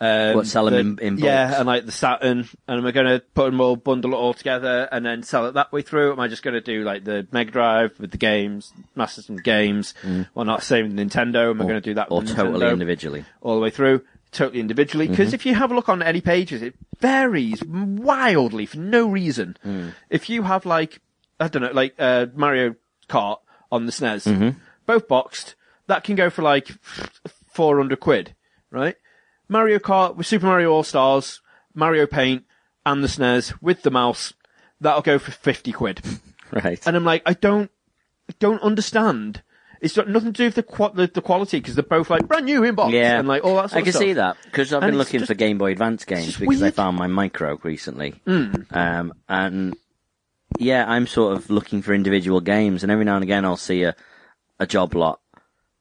um, What, sell 'em the- in- in yeah, bulks? and like the Saturn, and am I gonna put them all, bundle it all together, and then sell it that way through? Am I just gonna do like the Mega Drive with the games, Master System games? Well, not same with Nintendo. Am I gonna do that? Mm. Or totally Nintendo? individually. all the way through, totally individually. Mm-hmm. Because if you have a look on any pages, it varies wildly for no reason. Mm. If you have like, I don't know, like uh, Mario Kart on the SNES, Mm-hmm. both boxed, that can go for like 400 quid, right? Mario Kart with Super Mario All Stars, Mario Paint, and the SNES with the mouse, that'll go for 50 quid. Right. And I'm like, I don't, I don't understand. It's got nothing to do with the qua- the, the quality because they're both like brand new in box yeah. and like all that sort I of can stuff. see that because I've And been it's looking just- for Game Boy Advance games just because I weird. found my micro recently. Mm. Um, and yeah, I'm sort of looking for individual games, and every now and again I'll see a a job lot,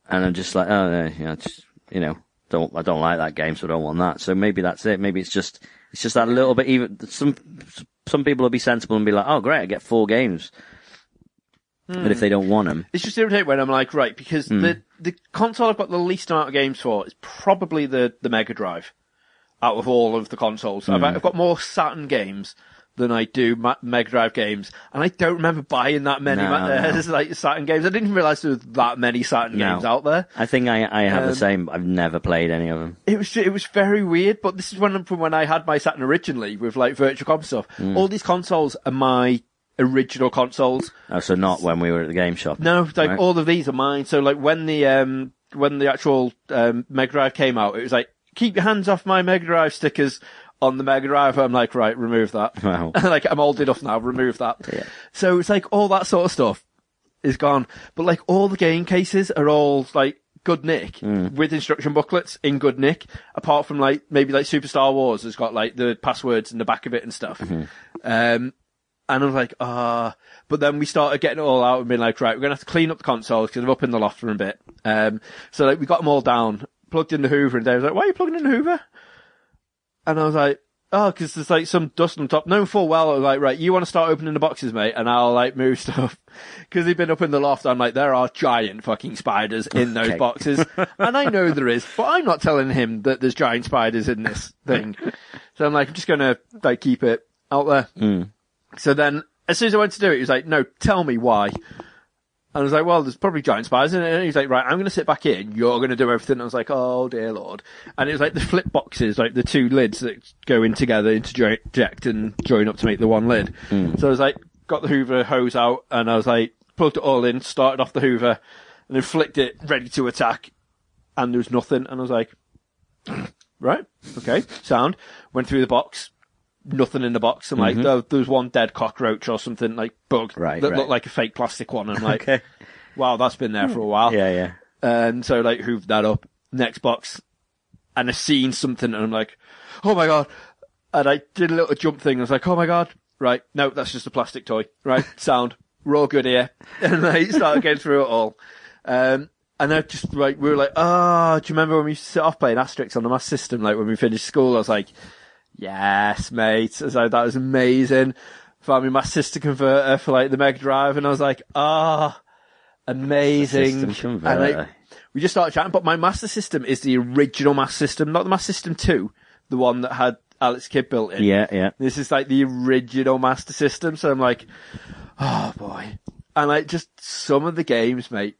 and I'm just like, oh, yeah, just, you know, don't I don't like that game, so I don't want that. So maybe that's it. Maybe it's just it's just that little bit. Even some some people will be sensible and be like, oh, great, I get four games. But Hmm. if they don't want them, It's just irritating when I'm like, right, because Hmm. the the console I've got the least amount of games for is probably the the Mega Drive. out of all of the consoles. I've, I've got more Saturn games than I do Ma- Mega Drive games, and I don't remember buying that many No, Ma- no. like Saturn games. I didn't realize there was that many Saturn No. games out there. I think I, I have Um, the same. I've never played any of them. It was it was very weird, but this is when from when I had my Saturn originally with like Virtual Cop stuff. Mm. All these consoles are my original consoles. Oh, so not when we were at the game shop. No, like Right. all of these are mine. So like when the um when the actual um, Mega Drive came out, it was like keep your hands off my Mega Drive stickers on the Mega Drive. I'm like right, remove that. Wow. like I'm old enough now, remove that. Yeah. So it's like all that sort of stuff is gone, but like all the game cases are all like good nick with instruction booklets in good nick. Apart from like maybe like Super Star Wars has got like the passwords in the back of it and stuff. Um, and I was like, ah. But then we started getting it all out and being like, right, we're gonna have to clean up the consoles because they're up in the loft for a bit. Um, so like we got them all down, plugged in the Hoover, and Dave was like, why are you plugging in the Hoover? And I was like, oh, because there's like some dust on top. Knowing full well, I was like, right, you want to start opening the boxes, mate, and I'll like move stuff. Because they've been up in the loft, I'm like, there are giant fucking spiders in those Okay. boxes, and I know there is, but I'm not telling him that there's giant spiders in this thing. So I'm like, I'm just gonna like keep it out there. Mm. So then, as soon as I went to do it, he was like, no, tell me why. And I was like, well, there's probably giant spiders in it. And he's like, right, I'm going to sit back in. You're going to do everything. And I was like, oh dear lord. And it was like the flip boxes, like the two lids that go in together, interject and join up to make the one lid. Hmm. So I was like, got the Hoover hose out and I was like, plugged it all in, started off the Hoover and then flicked it ready to attack. And there was nothing. And I was like, right, okay, sound. Went through the box, nothing in the box. I'm like, there, there was one dead cockroach or something like bug Mm-hmm. Right, that right. looked like a fake plastic one. And I'm like, Okay. wow, that's been there for a while. Yeah, yeah. And so like hooved that up. Next box, and I seen something, and I'm like, oh my god. And I did a little jump thing. I was like, oh my god. Right, no, that's just a plastic toy. Right, sound. We're all good here. And I started going through it all. Um, and I just like we were like, oh, do you remember when we set off playing Asterix on the Master System? Like when we finished school, I was like, yes, mate. I was like, that was amazing. Found me my sister converter for like the Mega Drive, and I was like, ah, amazing. And like, we just started chatting, but my Master System is the original Master System, not the Master System Two, the one that had Alex Kidd built in. Yeah, yeah. This is like the original Master System, so I'm like, oh boy. And like just some of the games, mate,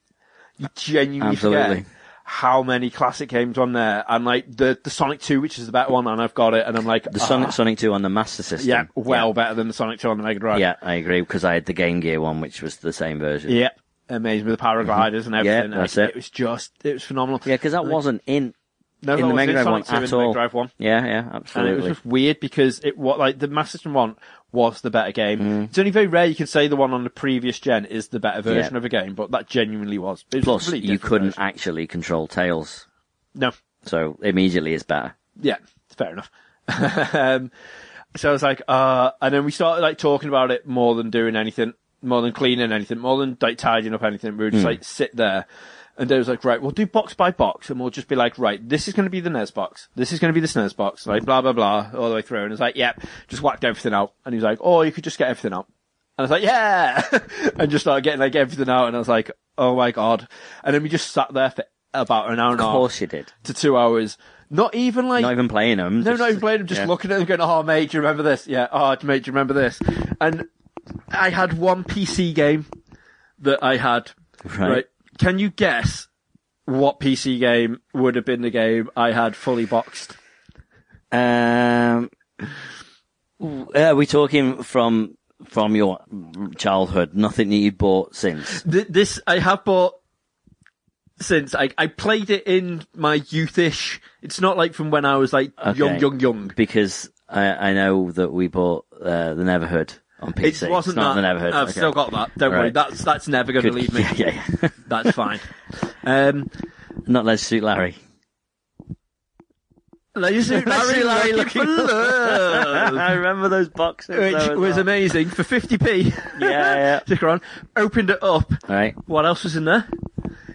you genuinely Absolutely. How many classic games on there. And like the, the Sonic 2, which is the better one, and I've got it, and I'm like, The Sonic ah, Sonic 2 on the Master System. yeah, well better than the Sonic 2 on the Mega Drive. Yeah, I agree, because I had the Game Gear one, which was the same version. Yeah. Amazing with the paragliders and everything. Mm-hmm. that's Like, it. was just, it was phenomenal. Yeah, because that wasn't in no, in the Mega Drive one at all. Drive one. Yeah, yeah, absolutely. And it was just weird because it what like the Master System one was the better game. Mm. It's only very rare you can say the one on the previous gen is the better version Yeah. of a game, but that genuinely was. Was Plus, you couldn't version. actually control Tails, No, so immediately it's better. yeah, fair enough. um, so I was like, uh, and then we started like talking about it more than doing anything, more than cleaning anything, more than like tidying up anything. We would just Hmm. like sit there. And Dave was like, right, we'll do box by box, and we'll just be like, right, this is going to be the NES box, this is going to be the SNES box, like blah blah blah, all the way through. And it's like, yep, just whacked everything out. And he was like, oh, you could just get everything out. And I was like, yeah, and just started getting like everything out. And I was like, oh my god. And then we just sat there for about an hour and a half Of course you did. to two hours. Not even like Not even playing them. no, not even playing them, just yeah. looking at them going, oh, mate, do you remember this? Yeah, oh, mate, do you remember this? And I had one PC game that I had, Right. right? Can you guess what PC game would have been the game I had fully boxed? Um, are we talking from from your childhood? Nothing that you bought since. Th- This, I have bought since I, I played it in my youthish. It's not like from when I was like young, young, young. Because I, I know that we bought uh, the Neverhood on PC. It wasn't it's not that. I've okay. still got that. Don't worry. That's that's never going to leave me. Yeah, yeah. That's fine. Um, not Leisure Suit Larry. Leisure Suit Larry, Larry looking for looking- love. I remember those boxes. Which was well. amazing for 50p. Yeah, yeah. Sticker on. Opened it up. Right. What else was in there?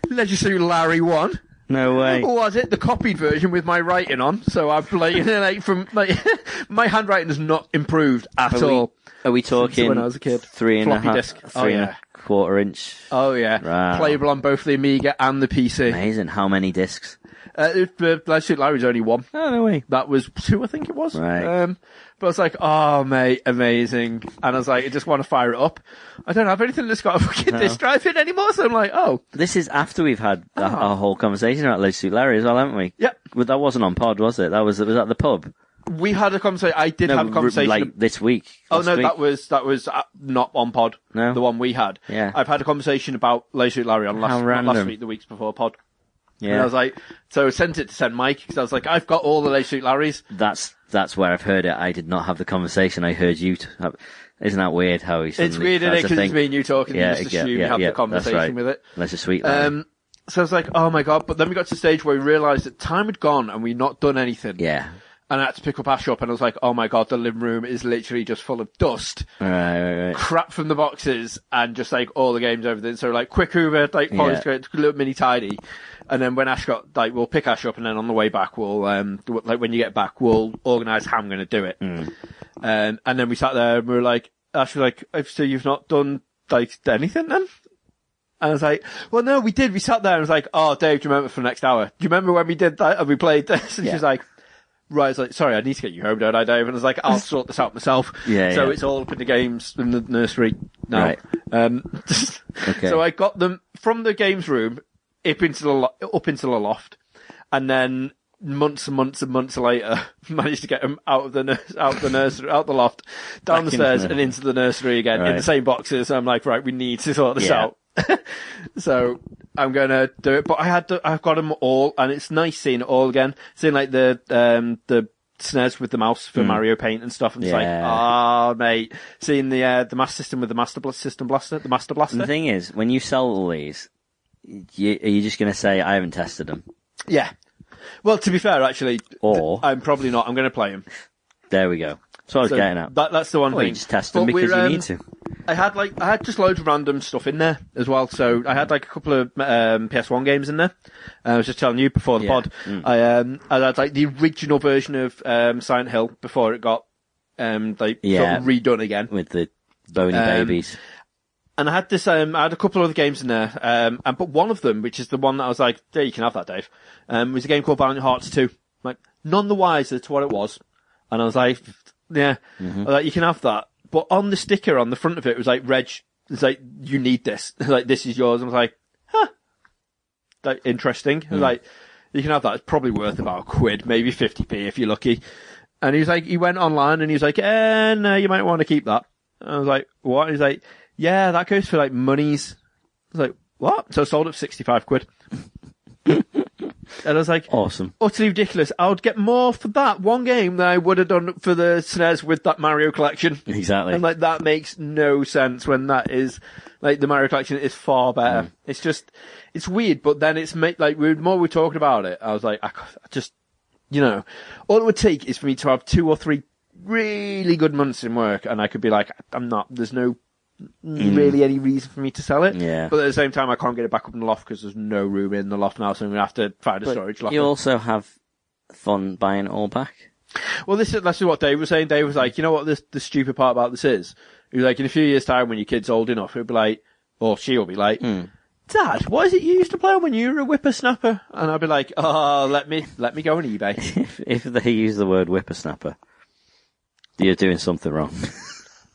Leisure Suit Larry 1. No way. Or was it the copied version with my writing on? So I played like from like my handwriting has not improved at Are we, all. are we talking when I was a kid. three and a Floppy half, disk. Oh, three Oh, and yeah. a quarter inch? Oh yeah, Wow. playable on both the Amiga and the PC. Amazing. How many discs? Uh, it- uh, Suit Larry's only one. Oh no way. That was two, I think it was. Right. Um, but I was like, oh mate, amazing. And I was like, I just want to fire it up. I don't have anything that's got a fucking disk drive in anymore. So I'm like, oh, This is after we've had Ah. a whole conversation about Leisure Suit Larry as well, haven't we? Yep. But that wasn't on pod, was it? That was was at the pub. we had a conversation. I did have a conversation. like this week. Oh no, week. that was that was uh, not on pod. No? the one we had. Yeah. I've had a conversation about Laser Larry on last last week, the weeks before pod. And I was like, so I sent it to send Mike because I was like, I've got all the Laser Larrys. that's that's where I've heard it. I did not have the conversation. I heard you. T- have, isn't that weird? How he It's weird, isn't it? Because it's me and you talking. Yeah, you just yeah, assume yeah, you have yeah, the that's conversation right. with it. That's a sweet. Larry. Um, so I was like, oh my god! But then we got to the stage where we realised that time had gone and we'd not done anything. yeah. And I had to pick up Ash up, and I was like, oh my god, the living room is literally just full of dust. Right, right, right. crap from the boxes and just like all the games everything. So like quick Hoover, like Yeah. yeah. a little mini tidy. And then when Ash got like we'll pick Ash up and then on the way back we'll um like when you get back we'll organise how I'm gonna do it. Hmm. Um, and then we sat there and we were like Ash was like, "Oh, so you've not done like anything then? And I was like, well, no, we did. We sat there and was like, oh, Dave, do you remember for the next hour? Do you remember when we did that and we played this? And Yeah. she's like, right. I was like, sorry, I need to get you home, don't I, Dave? And I was like, I'll sort this out myself. Yeah, So yeah. it's all up in the games in the nursery now. Right. Um, Okay. So I got them from the games room up into the lo- up into the loft, and then months and months and months later, managed to get them out of the nurs- out of the nursery, out the loft, down Back the into stairs, the- and into the nursery again in the same boxes. I'm like, right, we need to sort this Yeah. out. so I'm gonna do it, but I had to, I've got them all, and it's nice seeing it all again. Seeing like the um the SNES with the mouse for Mario Paint and stuff, and it's like, Hmm. Yeah. ah, mate, seeing the uh, the Master System with the Master Bla- System Blaster, the Master Blaster. The thing is, when you sell all these, you, are you just going to say I haven't tested them? Yeah. Well, to be fair, actually, Or- th- I'm probably not. I'm going to play him. There we go. So I was So getting at. that, that's the one Well, thing. you just test them But because we're, you um, need to. I had like I had just loads of random stuff in there as well. So I had like a couple of um, PS1 games in there. Uh, I was just telling you before the Yeah. pod. Mm. I um I had like the original version of um, Silent Hill before it got um like sort of redone again. With the bony Um, babies. And I had this, um, I had a couple of other games in there, um, and but one of them, which is the one that I was like, "Yeah, you can have that, Dave," um, was a game called Vandal Hearts Two. Like, none the wiser to what it was, and I was like, "Yeah, I was like you can have that." But on the sticker on the front of it, it was like, "Reg, it's like you need this, like this is yours." And I was like, "Huh, like interesting." I was like, "You can have that. It's probably worth about a quid, maybe fifty p if you're lucky." And he was like, he went online and he was like, eh, no, you might want to keep that. And I was like, what? He's like, yeah, that goes for like monies. I was like, what? So I sold it for 65 quid. and I was like, Awesome. utterly ridiculous. I would get more for that one game than I would have done for the SNES with that Mario collection. Exactly. And like, that makes no sense when that is, like, the Mario collection is far better. Mm. It's just, it's weird, but then it's made, like, we- the more we're talking about it, I was like, "I just, you know, all it would take is for me to have two or three really good months in work and I could be like, I'm not, there's no really any reason for me to sell it. Mm. Yeah. But at the same time, I can't get it back up in the loft because there's no room in the loft now, so I'm going to have to find a storage locker. You also have fun buying it all back. Well, this is, this is what Dave was saying. Dave was like, you know what this, the stupid part about this is? He was like, in a few years' time, when your kid's old enough, he'll be like, or she'll be like, Hmm. Dad, what is it you used to play when you were a whippersnapper? And I'll be like, oh, let me, let me go on eBay. If, if they use the word whippersnapper, you're doing something wrong.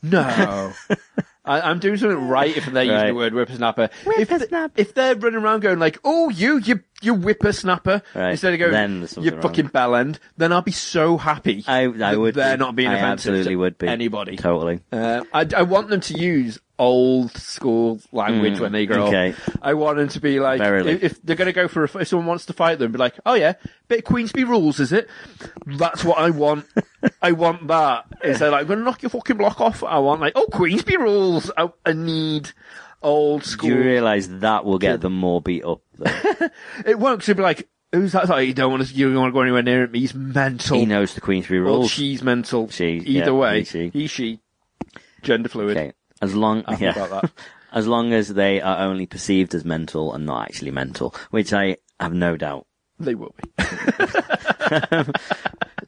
No. I, I'm doing something right if they're using the word whippersnapper. If, th- if they're running around going like, "Oh, you, you, you whippersnapper," Right. instead of going, Then "You wrong. fucking bellend," then I'll be so happy. I, I would. They're be. not being I offensive absolutely would be. anybody. Totally. Uh, I, I want them to use old school language Mm, when they grow okay. up. I want them to be like, if, if they're going to go for, a, if someone wants to fight them, be like, oh yeah, bit of Queensberry rules, is it? That's what I want. I want that. Instead, like, I'm going to knock your fucking block off. I want like, oh, Queensberry rules. I, I need old Do school. you realise that will get them more beat up? Though? it won't, because they'll be like, who's that? Like, you don't want to, you don't want to go anywhere near him. He's mental. he knows the Queensberry Well, rules. she's mental. She, Either yeah, way, he, she. he, she, gender fluid. Okay. As long, Happy yeah. about that. as long as they are only perceived as mental and not actually mental, which I have no doubt. They will be.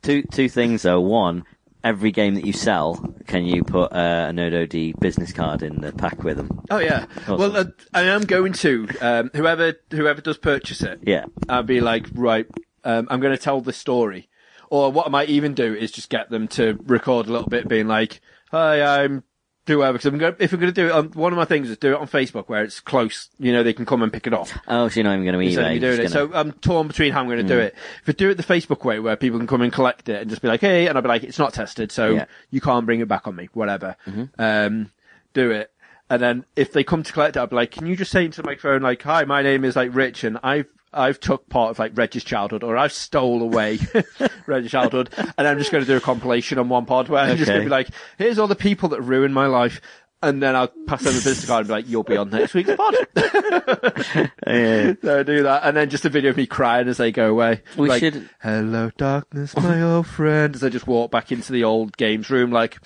Two two things though. One, every game that you sell, can you put uh, a Nerd OD business card in the pack with them? Oh yeah. Well, uh, I am going to um, whoever whoever does purchase it. Yeah. I'll be like, right, um, I'm going to tell the story. Or what I might even do is just get them to record a little bit, being like, "Hi, I'm whoever." Because I'm going, if we're going to do it, on, one of my things is do it on Facebook where it's close. You know, they can come and pick it up. Oh, so you're not even going to Instead of eBay. me doing it. So I'm um, torn between how I'm going to do hmm. it. If I do it the Facebook way, where people can come and collect it and just be like, "Hey," and I'll be like, "It's not tested, so Yeah. you can't bring it back on me." Whatever. Mm-hmm. Um, do it. And then if they come to collect it, I'll be like, "Can you just say into the microphone, like, hi, my name is like Rich, and I've I've took part of like Reggie's childhood, or I've stole away Reggie's childhood, and I'm just going to do a compilation on one pod where I'm just going to be like, here's all the people that ruined my life." And then I'll pass them the business card and be like, you'll be on next week's pod. Yeah. So I do that, and then just a video of me crying as they go away. We like, should- Hello, darkness, my old friend. As I just walk back into the old games room, like,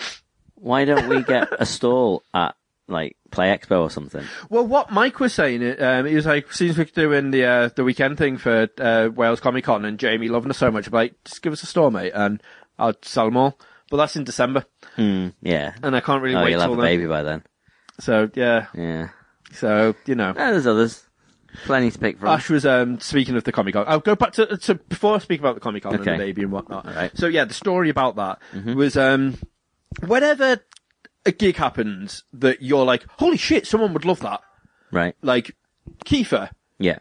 Why don't we get a stall at like Play Expo or something? well, what Mike was saying, um, he was like, seems we're doing the uh, the weekend thing for uh, Wales Comic Con, and Jamie loving us so much, like, just give us a store, mate, and I'll sell them all. But that's in December, Hmm. Yeah. and I can't really Oh, wait you'll have a then. baby by then. So yeah, Yeah. so you know. Ah, there's others. Plenty to pick from. Ash was um, speaking of the Comic Con. I'll go back to, to before I speak about the Comic Con and the baby and whatnot. All right. Mm-hmm. So yeah, the story about that was um, whenever a gig happens that you're like, holy shit, someone would love that. Right. Like Kiefer, Yeah.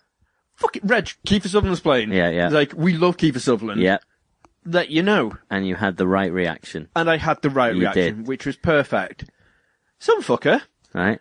fuck it, Reg, Kiefer Sutherland's playing. Yeah, yeah. Like we love Kiefer Sutherland. Yeah. That you know, And you had the right reaction, and I had the right You reaction, did. which was perfect. Some fucker. right?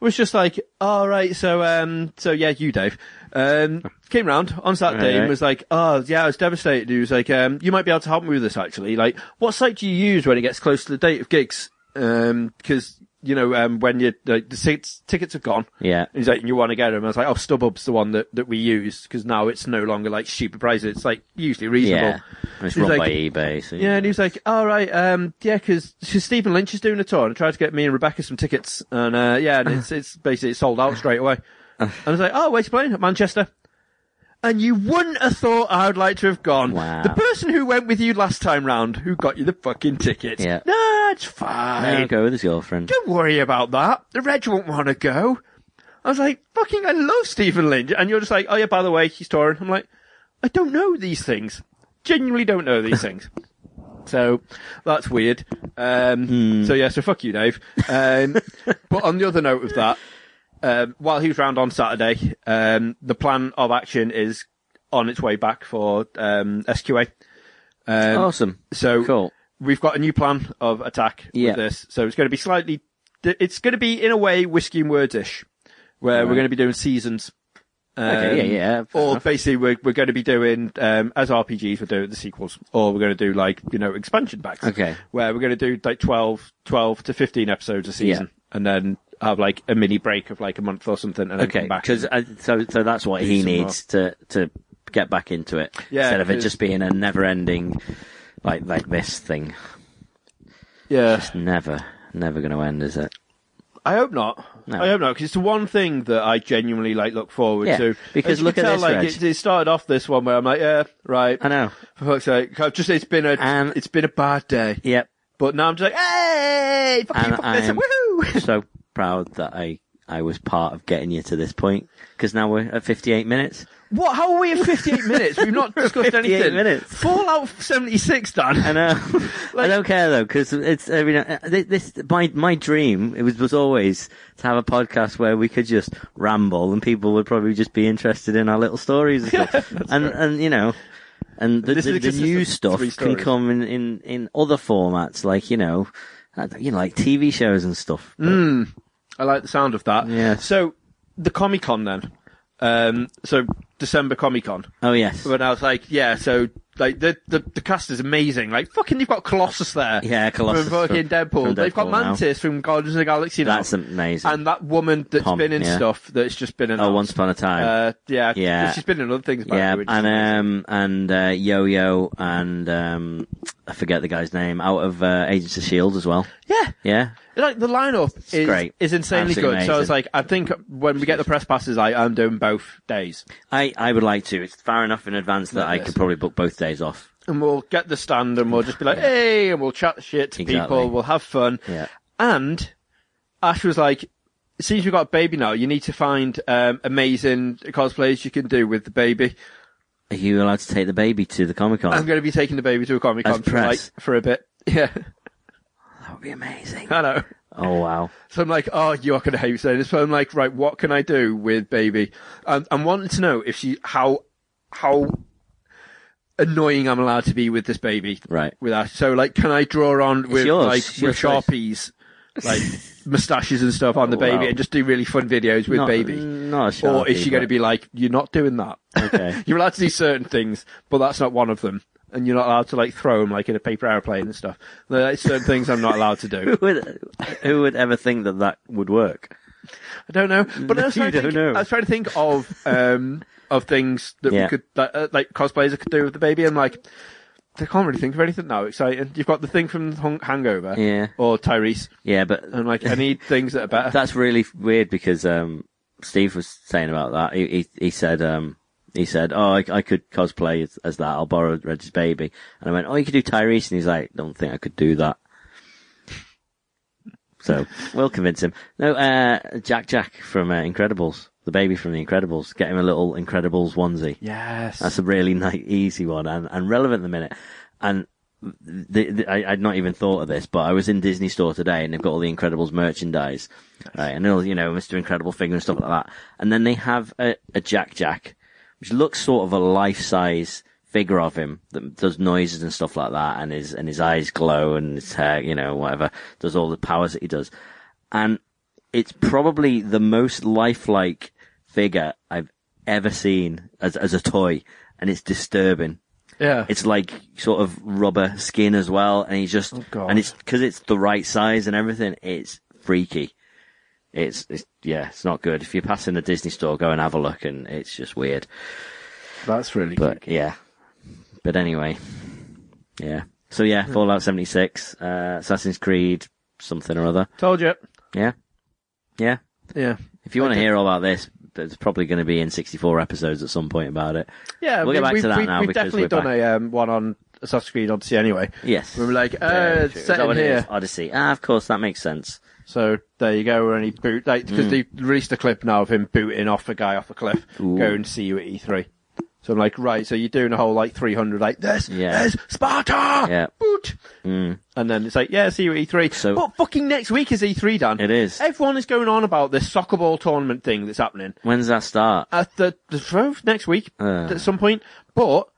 was just like, all right, so um, so yeah, you Dave, um, came round on Saturday Right, and was like, oh yeah, I was devastated. He was like, um, you might be able to help me with this actually. Like, what site do you use when it gets close to the date of gigs? Um, because you know, um, when you like, the tickets tickets have gone. Yeah. He's like, you want to get them? I was like, oh, StubHub's the one that, that we use because now it's no longer like stupid prices. It's like usually reasonable. Yeah. It's run like- by eBay. So Yeah, and he was like, "All right, um, yeah, because Stephen Lynch is doing a tour, and I tried to get me and Rebecca some tickets, and uh, yeah, and it's it's basically sold out straight away." And I was like, "Oh, where's you playing at Manchester?" And you wouldn't have thought I would like to have gone. Wow. The person who went with you last time round, who got you the fucking ticket. Yeah. No, it's There fine. you go with his girlfriend. Don't worry about that. The Reg won't want to go. I was like, fucking, I love Stephen Lynch. And you're just like, oh yeah, by the way, he's touring. I'm like, I don't know these things. Genuinely don't know these things. So that's weird. Um, So yeah, so fuck you, Dave. Um, but on the other note of that, um, while he was round on Saturday, um, the plan of action is on its way back for um, SQA. Um, Awesome. so Cool. we've got a new plan of attack Yeah. with this. So it's going to be slightly, it's going to be in a way whiskey and words-ish, where we're going to be doing seasons. Um, Okay, yeah, yeah, Or enough. basically we're, we're going to be doing, um, as RPGs, we're doing the sequels, or we're going to do like, you know, expansion packs. Okay. Where we're going to do like 12, 12 to 15 episodes a season. And then have like a mini break of like a month or something and then Okay, come back. because uh, so so that's what he needs to to get back into it Yeah, instead of it just being a never-ending like like this thing. yeah. It's never, never going to end, is it? I hope not. No. I hope not, because it's the one thing that I genuinely like look forward Yeah, to. because look at tell, this, like it, it started off this one where I'm like, yeah, right. I know. For fuck's sake, I've just it's been a And- it's been a bad day. Yep. But now I'm just like, hey, fuck you, fuck this, woohoo! so proud that I I was part of getting you to this point because now we're at 58 minutes. what? How are we at 58 minutes? We've not discussed 58 anything. minutes. Fallout 76, Dan. I know. I don't care though because it's mean uh, this, my my dream it was was always to have a podcast where we could just ramble and people would probably just be interested in our little stories and and and you know. And the, the, the new stuff can come in, in, in other formats, like you know, uh, you know, like TV shows and stuff. But- I like the sound of that. Yeah. So, the Comic Con then. Um, so, December Comic Con. Oh yes, But I was like, yeah, so like the, the the cast is amazing. Like fucking, you've got Colossus there. Yeah, Colossus from fucking from- Deadpool. from They've got Deadpool now. Mantis from Guardians of the Galaxy. Now. that's amazing. and that woman that's Pom, been in yeah. stuff that's just been in. oh, Once Upon a Time. Uh, yeah, Yeah. She's been in other things. Yeah, and amazing. um and uh, Yo Yo and um I forget the guy's name out of uh, Agents of Shield as well. yeah, Yeah, like the lineup is great. is insanely Absolutely good. So I was like, I think when we get the press passes, I I'm doing both days. I I would like to. It's far enough in advance that Like I could probably book both days off. and we'll get the stand and we'll just be like, hey, and we'll chat shit to Exactly. people. We'll have fun. Yeah. And Ash was like, since you've got a baby now, you need to find um, amazing cosplays you can do with the baby. Are you allowed to take the baby to the Comic Con? I'm going to be taking the baby to a Comic Con for, like, for a bit. Yeah, be amazing. I know. Oh wow. So I'm like, oh, you're going to hate me saying this. but I'm like, right, what can I do with baby? And I'm wanting to know if she, how, how annoying I'm allowed to be with this baby. Right. With Ash. So like, can I draw on with yours. like, It's your with choice. Sharpies, like moustaches and stuff on the Oh, baby wow. and just do really fun videos with Not- baby? Mm, not a Or is Sharpie, she going to but- be like, you're not doing that? Okay. you're allowed to do certain things, but that's not one of them. And you're not allowed to like throw them like in a paper airplane and stuff. There's certain things I'm not allowed to do. Who would, who would ever think that that would work? I don't know, but I was trying to think, know. I was trying to think of um of things that Yeah. we could that, uh, like cosplayers could do with the baby. and like, I can't really think of anything now exciting. You've got the thing from Hung- Hangover, Yeah. or Tyrese, Yeah, but and like I need things that are better. That's really weird because um, Steve was saying about that. He he, he said um, he said, "Oh, I, I could cosplay as, as that. I'll borrow Reggie's baby." And I went, "Oh, you could do Tyrese," and he's like, "Don't think I could do that." So we'll convince him. No, uh, Jack Jack from uh, Incredibles, the baby from the Incredibles. Get him a little Incredibles onesie. yes, That's a really nice, easy one and, and relevant at the minute. And the, the, I, I'd not even thought of this, but I was in Disney store today and they've got all the Incredibles merchandise, right? And all, you know, Mr. Incredible figure and stuff like that. And then they have a, a Jack Jack, which looks sort of a life-size figure of him that does noises and stuff like that and his, and his eyes glow and his hair, you know, whatever, does all the powers that he does. And it's probably the most lifelike figure I've ever seen as, as a toy. And it's disturbing. yeah, It's like sort of rubber skin as well, and he's just, Oh, and it's because it's the right size and everything. It's freaky. It's, it's yeah, it's not good. If you're passing the Disney store, go and have a look, and it's just weird. that's really But creepy. yeah, but anyway, yeah. So yeah, Fallout 76, uh, Assassin's Creed, something or other. Told you, Yeah, yeah. yeah, If you want to hear all about this, there's probably going to be in 64 episodes at some point about it. yeah. We'll get back we, to that we, now We've because definitely we're done back. a um, one on Assassin's Creed Odyssey anyway. Yes. We were like, uh, Very true. Is set that in what it here. is? Odyssey. Ah, of course, that makes sense. So there you go. We're only boot like because they released a clip now of him booting off a guy off a cliff, Ooh. going to see you at E3. So I'm like, right. So you're doing a whole like 300 like this. Yeah. There's Sparta. Yeah. Boot. Mm. And then it's like, yeah, see you at E3. So- but fucking next week is E3, Dan. It is. Everyone is going on about this soccer ball tournament thing that's happening When's that start? at the, the next week Uh. at some point. But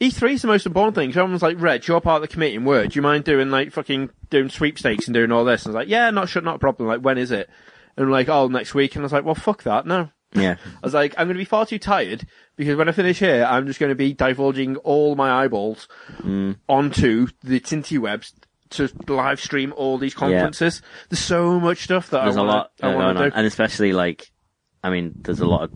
E3 is the most important thing. So everyone's like, Reg, you're part of the committee in Word. Do you mind doing like fucking doing sweepstakes and doing all this? And I was like, yeah, not sure, not a problem. Like, when is it? And I'm like, oh, next week. And I was like, well, fuck that. No. Yeah. I was like, I'm going to be far too tired because when I finish here, I'm just going to be divulging all my eyeballs Mm. onto the Tinty webs to live stream all these conferences. There's so much stuff that There's I a lot I want to do. and especially like, I mean, there's a lot of,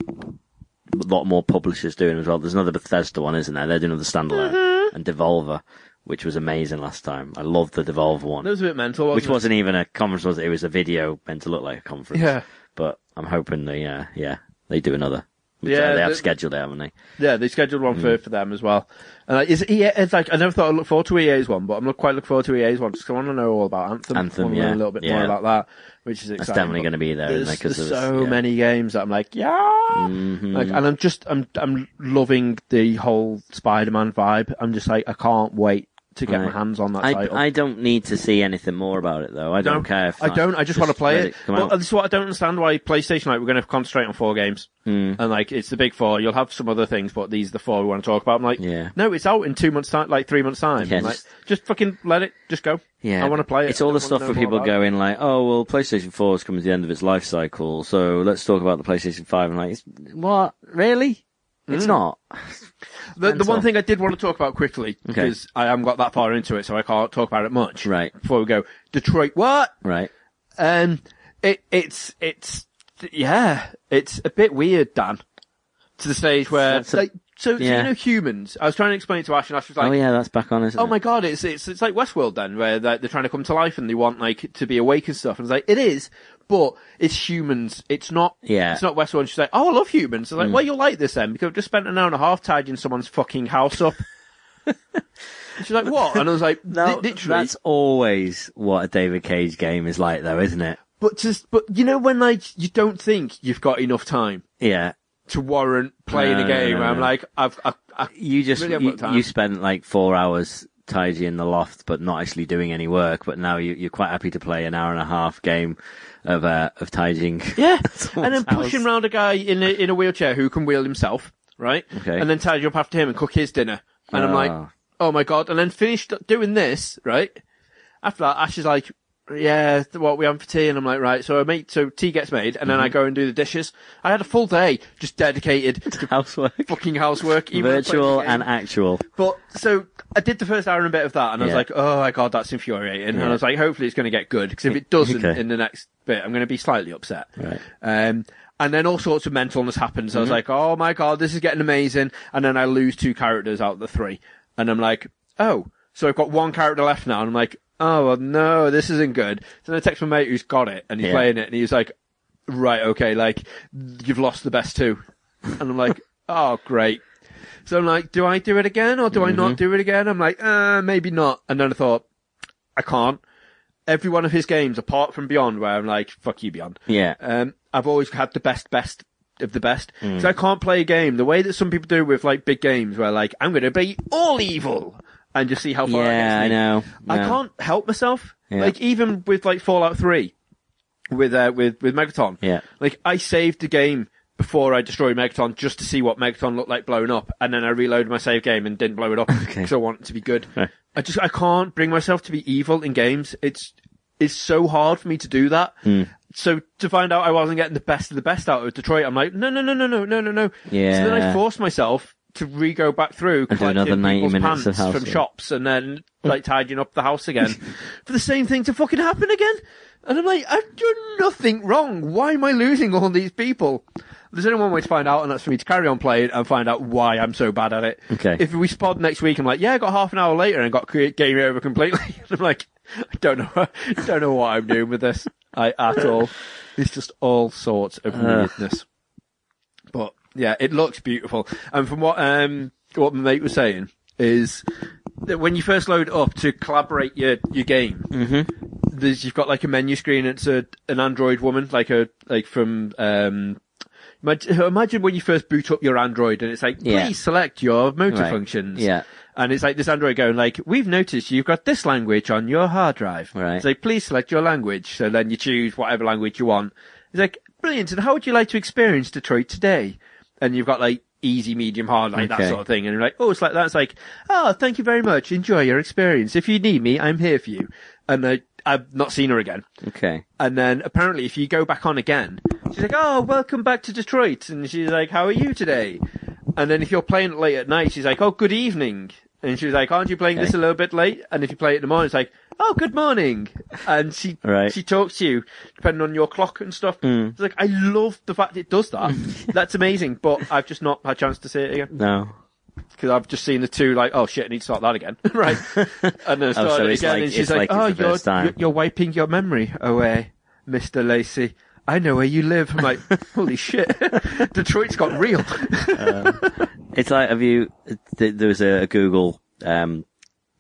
a lot more publishers doing as well. There's another Bethesda one, isn't there? They're doing another standalone Mm-hmm. and Devolver, which was amazing last time. I loved the Devolver one, That was a bit mental, wasn't which it? wasn't even a conference, was it? It was a video meant to look like a conference. Yeah. But I'm hoping they, uh, yeah, they do another. Which, Yeah, uh, they have the- scheduled it, haven't they? Yeah, they scheduled one Mm. for for them as well. And like, is EA, it's like I never thought I'd look forward to EA's one, but I'm not quite looking forward to EA's one just 'cause I want to know all about Anthem. Anthem, I want to learn yeah. a little bit Yeah. more about that, which is exciting. That's definitely going to be there, There's, there's so yeah. many games that I'm like, yeah, Mhm. like, and I'm just I'm I'm loving the whole Spider-Man vibe. I'm just like I can't wait to get my hands on that I, title. I don't need to see anything more about it though. I don't No, care if I not. don't. I just, want to play it. Well, this is what I don't understand why PlayStation like we're going to concentrate on four games, Mm. and like it's the big four. You'll have some other things, but these are the four we want to talk about. I'm like, Yeah. no, it's out in two months time, like three months time. Yeah, like, just- just fucking let it, just go. Yeah, I want to play it. It's all the stuff where people going go like, oh well, PlayStation Four is coming to the end of its life cycle, so let's talk about the PlayStation Five. And like, it's, what? Really? It's not. The, the one thing I did want to talk about quickly Okay. because I haven't got that far into it, so I can't talk about it much. Right. Before we go, Detroit, what? Right. Um, it it's it's yeah, it's a bit weird, Dan. To the stage where a- like so, so you know humans. I was trying to explain it to Ash, and Ash was like, oh yeah, that's back on, Oh it? my god, it's it's it's like Westworld then, where they're, they're trying to come to life and they want like to be awake and stuff. And it's like it is, but it's humans. It's not. Yeah. It's not Westworld. She's like, oh, I love humans. Was like, hmm. well, you'll like this then because I've just spent an hour and a half tidying someone's fucking house up. She's like, what? And I was like, No, literally. that's always what a David Cage game is like, though, isn't it? But just, but you know when like you don't think you've got enough time Yeah. to warrant playing No, a game. no, no, I'm like, I've, I, I, You just Really you, you spent like four hours tidying in the loft, but not actually doing any work. But now you, you're quite happy to play an hour and a half game of uh, of tidying. yeah, and then pushing house. around a guy in a in a wheelchair who can wheel himself, right? Okay. And then tidy up after him and cook his dinner. And I'm like, Ah. oh my god! And then finished doing this, right? After that, Ash is like, yeah, what we having for tea? And I'm like, right. So I make so tea gets made, and then Mm-hmm. I go and do the dishes. I had a full day just dedicated to housework, fucking housework, even though I played virtual and actual. But so I did the first hour and a bit of that, and I was Yeah. like, "Oh my god, that's infuriating." And I was like, "Hopefully, it's going to get good because if it doesn't Okay. in the next bit, I'm going to be slightly upset." Right. Um, and then all sorts of mentalness happens. Mm-hmm. I was like, "Oh my god, this is getting amazing!" And then I lose two characters out of the three, and I'm like, "Oh, so I've got one character left now." And I'm like, "Oh well, no, this isn't good." So then I text my mate who's got it, and he's Yeah. playing it, and he's like, "Right, okay, like you've lost the best two. and I'm like, "Oh, great." So I'm like, do I do it again or do I Mm-hmm. not do it again? I'm like, uh, maybe not. And then I thought, I can't. Every one of his games, apart from Beyond, where I'm like, fuck you, Beyond. Yeah. Um, I've always had the best, best of the best. Mm. So I can't play a game the way that some people do with like big games, where like I'm going to be all evil and just see how far. it Yeah, gets I me. know. I can't help myself. Yeah. Like even with like Fallout Three, with uh, with with Megaton. Yeah. Like I saved the game before I destroyed Megaton just to see what Megaton looked like blown up, and then I reloaded my save game and didn't blow it up because I want it to be good. Right. I just I can't bring myself to be evil in games. It's it's so hard for me to do that. Hmm. So to find out I wasn't getting the best of the best out of Detroit, I'm like, no, no, no, no, no, no, no, no. Yeah. So then I forced myself to re-go back through, And do another collecting 90 people's minutes of pants from shops, and then like tidying up the house again for the same thing to fucking happen again. And I'm like, I've done nothing wrong. Why am I losing all these people? There's only one way to find out, and that's for me to carry on playing and find out why I'm so bad at it. Okay. If we spot next week, I'm like, yeah, I got half an hour later and got game over completely. I'm like, I don't know, I don't know what I'm doing with this I, at all. It's just all sorts of uh, weirdness. Yeah, it looks beautiful. And from what um what my mate was saying is that when you first load up to collaborate your your game, Mm-hmm. there's you've got like a menu screen. It's a an Android woman, like a like from um. Imagine, imagine when you first boot up your Android and it's like, please Yeah. select your motor Right. functions. Yeah. And it's like this Android going like, we've noticed you've got this language on your hard drive. Right. It's like, please select your language. So then you choose whatever language you want. It's like, brilliant. And how would you like to experience Detroit today? And you've got like easy, medium, hard, like that sort of thing. And you're like, oh, it's like that. It's like, oh, thank you very much. Enjoy your experience. If you need me, I'm here for you. And I, I've not seen her again. Okay. And then apparently if you go back on again, she's like, oh, welcome back to Detroit. And she's like, how are you today? And then if you're playing it late at night, she's like, oh, good evening. And she's like, aren't you playing this a little bit late? And if you play it in the morning, it's like, oh, good morning. And she, Right. she talks to you depending on your clock and stuff. Mm. It's like, I love the fact it does that. That's amazing. But I've just not had a chance to see it again. No. Because I've just seen the two like, oh shit, I need to start that again. right. And then I Oh, so it again like- and she's like, like oh, it's you're, time." you're, wiping your memory away, Mr. Lacey. I know where you live. I'm like, holy shit. Detroit's got real. It's like, have you, th- there was a, a Google, um,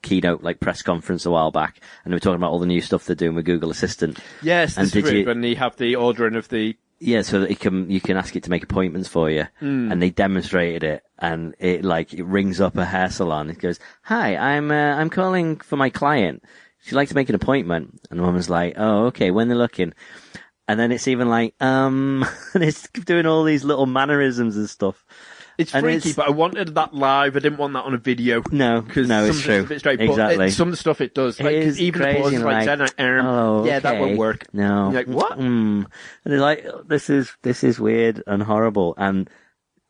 keynote, like press conference a while back, and they were talking about all the new stuff they're doing with Google Assistant. yes, And this did you- when they have the ordering of the, Yeah, so that it can, you can ask it to make appointments for you. Hmm. And they demonstrated it, and it like, it rings up a hair salon. It goes, hi, I'm, uh, I'm calling for my client. She'd like to make an appointment. And the woman's like, oh, okay, when they're looking. And then it's even like, um, and it's doing all these little mannerisms and stuff. It's And freaky, it's- but I wanted that live. I didn't want that on a video. No, Because no, it's true. a bit straight, but exactly. it- some of the stuff it does, like, It even the crazy pauses like, like, like, oh, yeah, that won't work. No. You're like, what? Mm. And they're like, this is, this is weird and horrible. And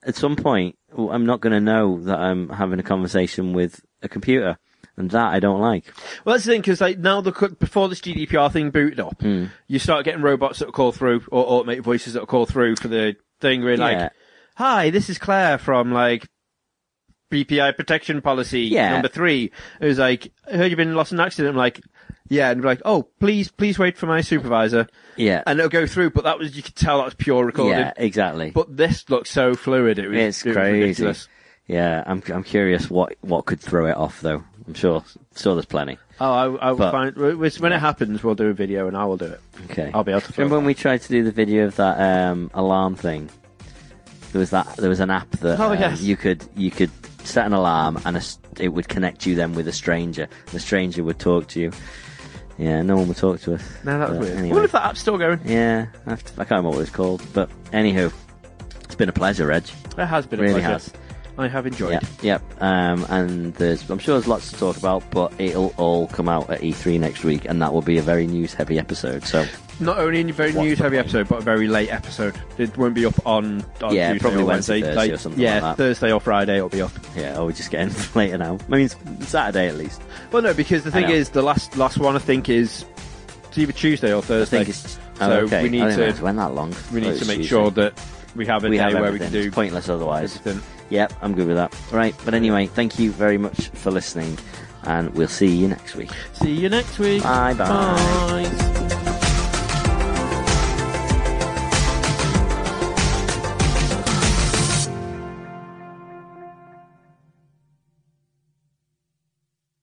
at some point, I'm not going to know that I'm having a conversation with a computer. And that I don't like. Well, that's the thing, because like now the before this GDPR thing booted up, Hmm. you start getting robots that will call through or automated voices that will call through for the thing. Where like, Yeah. "Hi, this is Claire from like PPI protection policy Yeah. number three. It was like, "I heard you've been lost in an accident." I'm like, "Yeah," and we're like, "Oh, please, please wait for my supervisor," Yeah. and it'll go through. But that was you could tell that was pure recording. yeah, exactly. But this looks so fluid. It was It's it was crazy. ridiculous. Yeah, I'm I'm curious what what could throw it off though. I'm sure sure there's plenty. Oh, I, I will But- find when it happens. We'll do a video, and I will do it. Okay. I'll be able to. Remember when we tried to do the video of that um, alarm thing? There was that. There was an app that Oh, um, yes. you could you could set an alarm and a it would connect you then with a stranger. The stranger would talk to you. Yeah, no one would talk to us. No, that was But weird. I wonder if that app's still going. Yeah, I, have to, I can't remember what it was called. But anywho, it's been a pleasure, Reg. It has been a really pleasure. has. I have enjoyed. Yep, yep. Um, and there's, I'm sure there's lots to talk about, but it'll all come out at E3 next week, and that will be a very news-heavy episode. So Not only a very news heavy episode, but a very late episode. It won't be up on, on Yeah, Tuesday probably or Wednesday. Thursday Like, or something yeah, like that. Thursday or Friday it'll be up. yeah, oh, we're just getting later now. I mean, it's Saturday at least. Well, no, because the thing is, the last last one I think is it's either Tuesday or I Thursday. think it's so oh, okay. we need I to it went that long. we Oh, need to make Tuesday. sure that we have a we day have where we can do It's pointless otherwise. everything. Yep, I'm good with that. Right, but anyway, thank you very much for listening, and we'll see you next week. See you next week. Bye bye. Bye.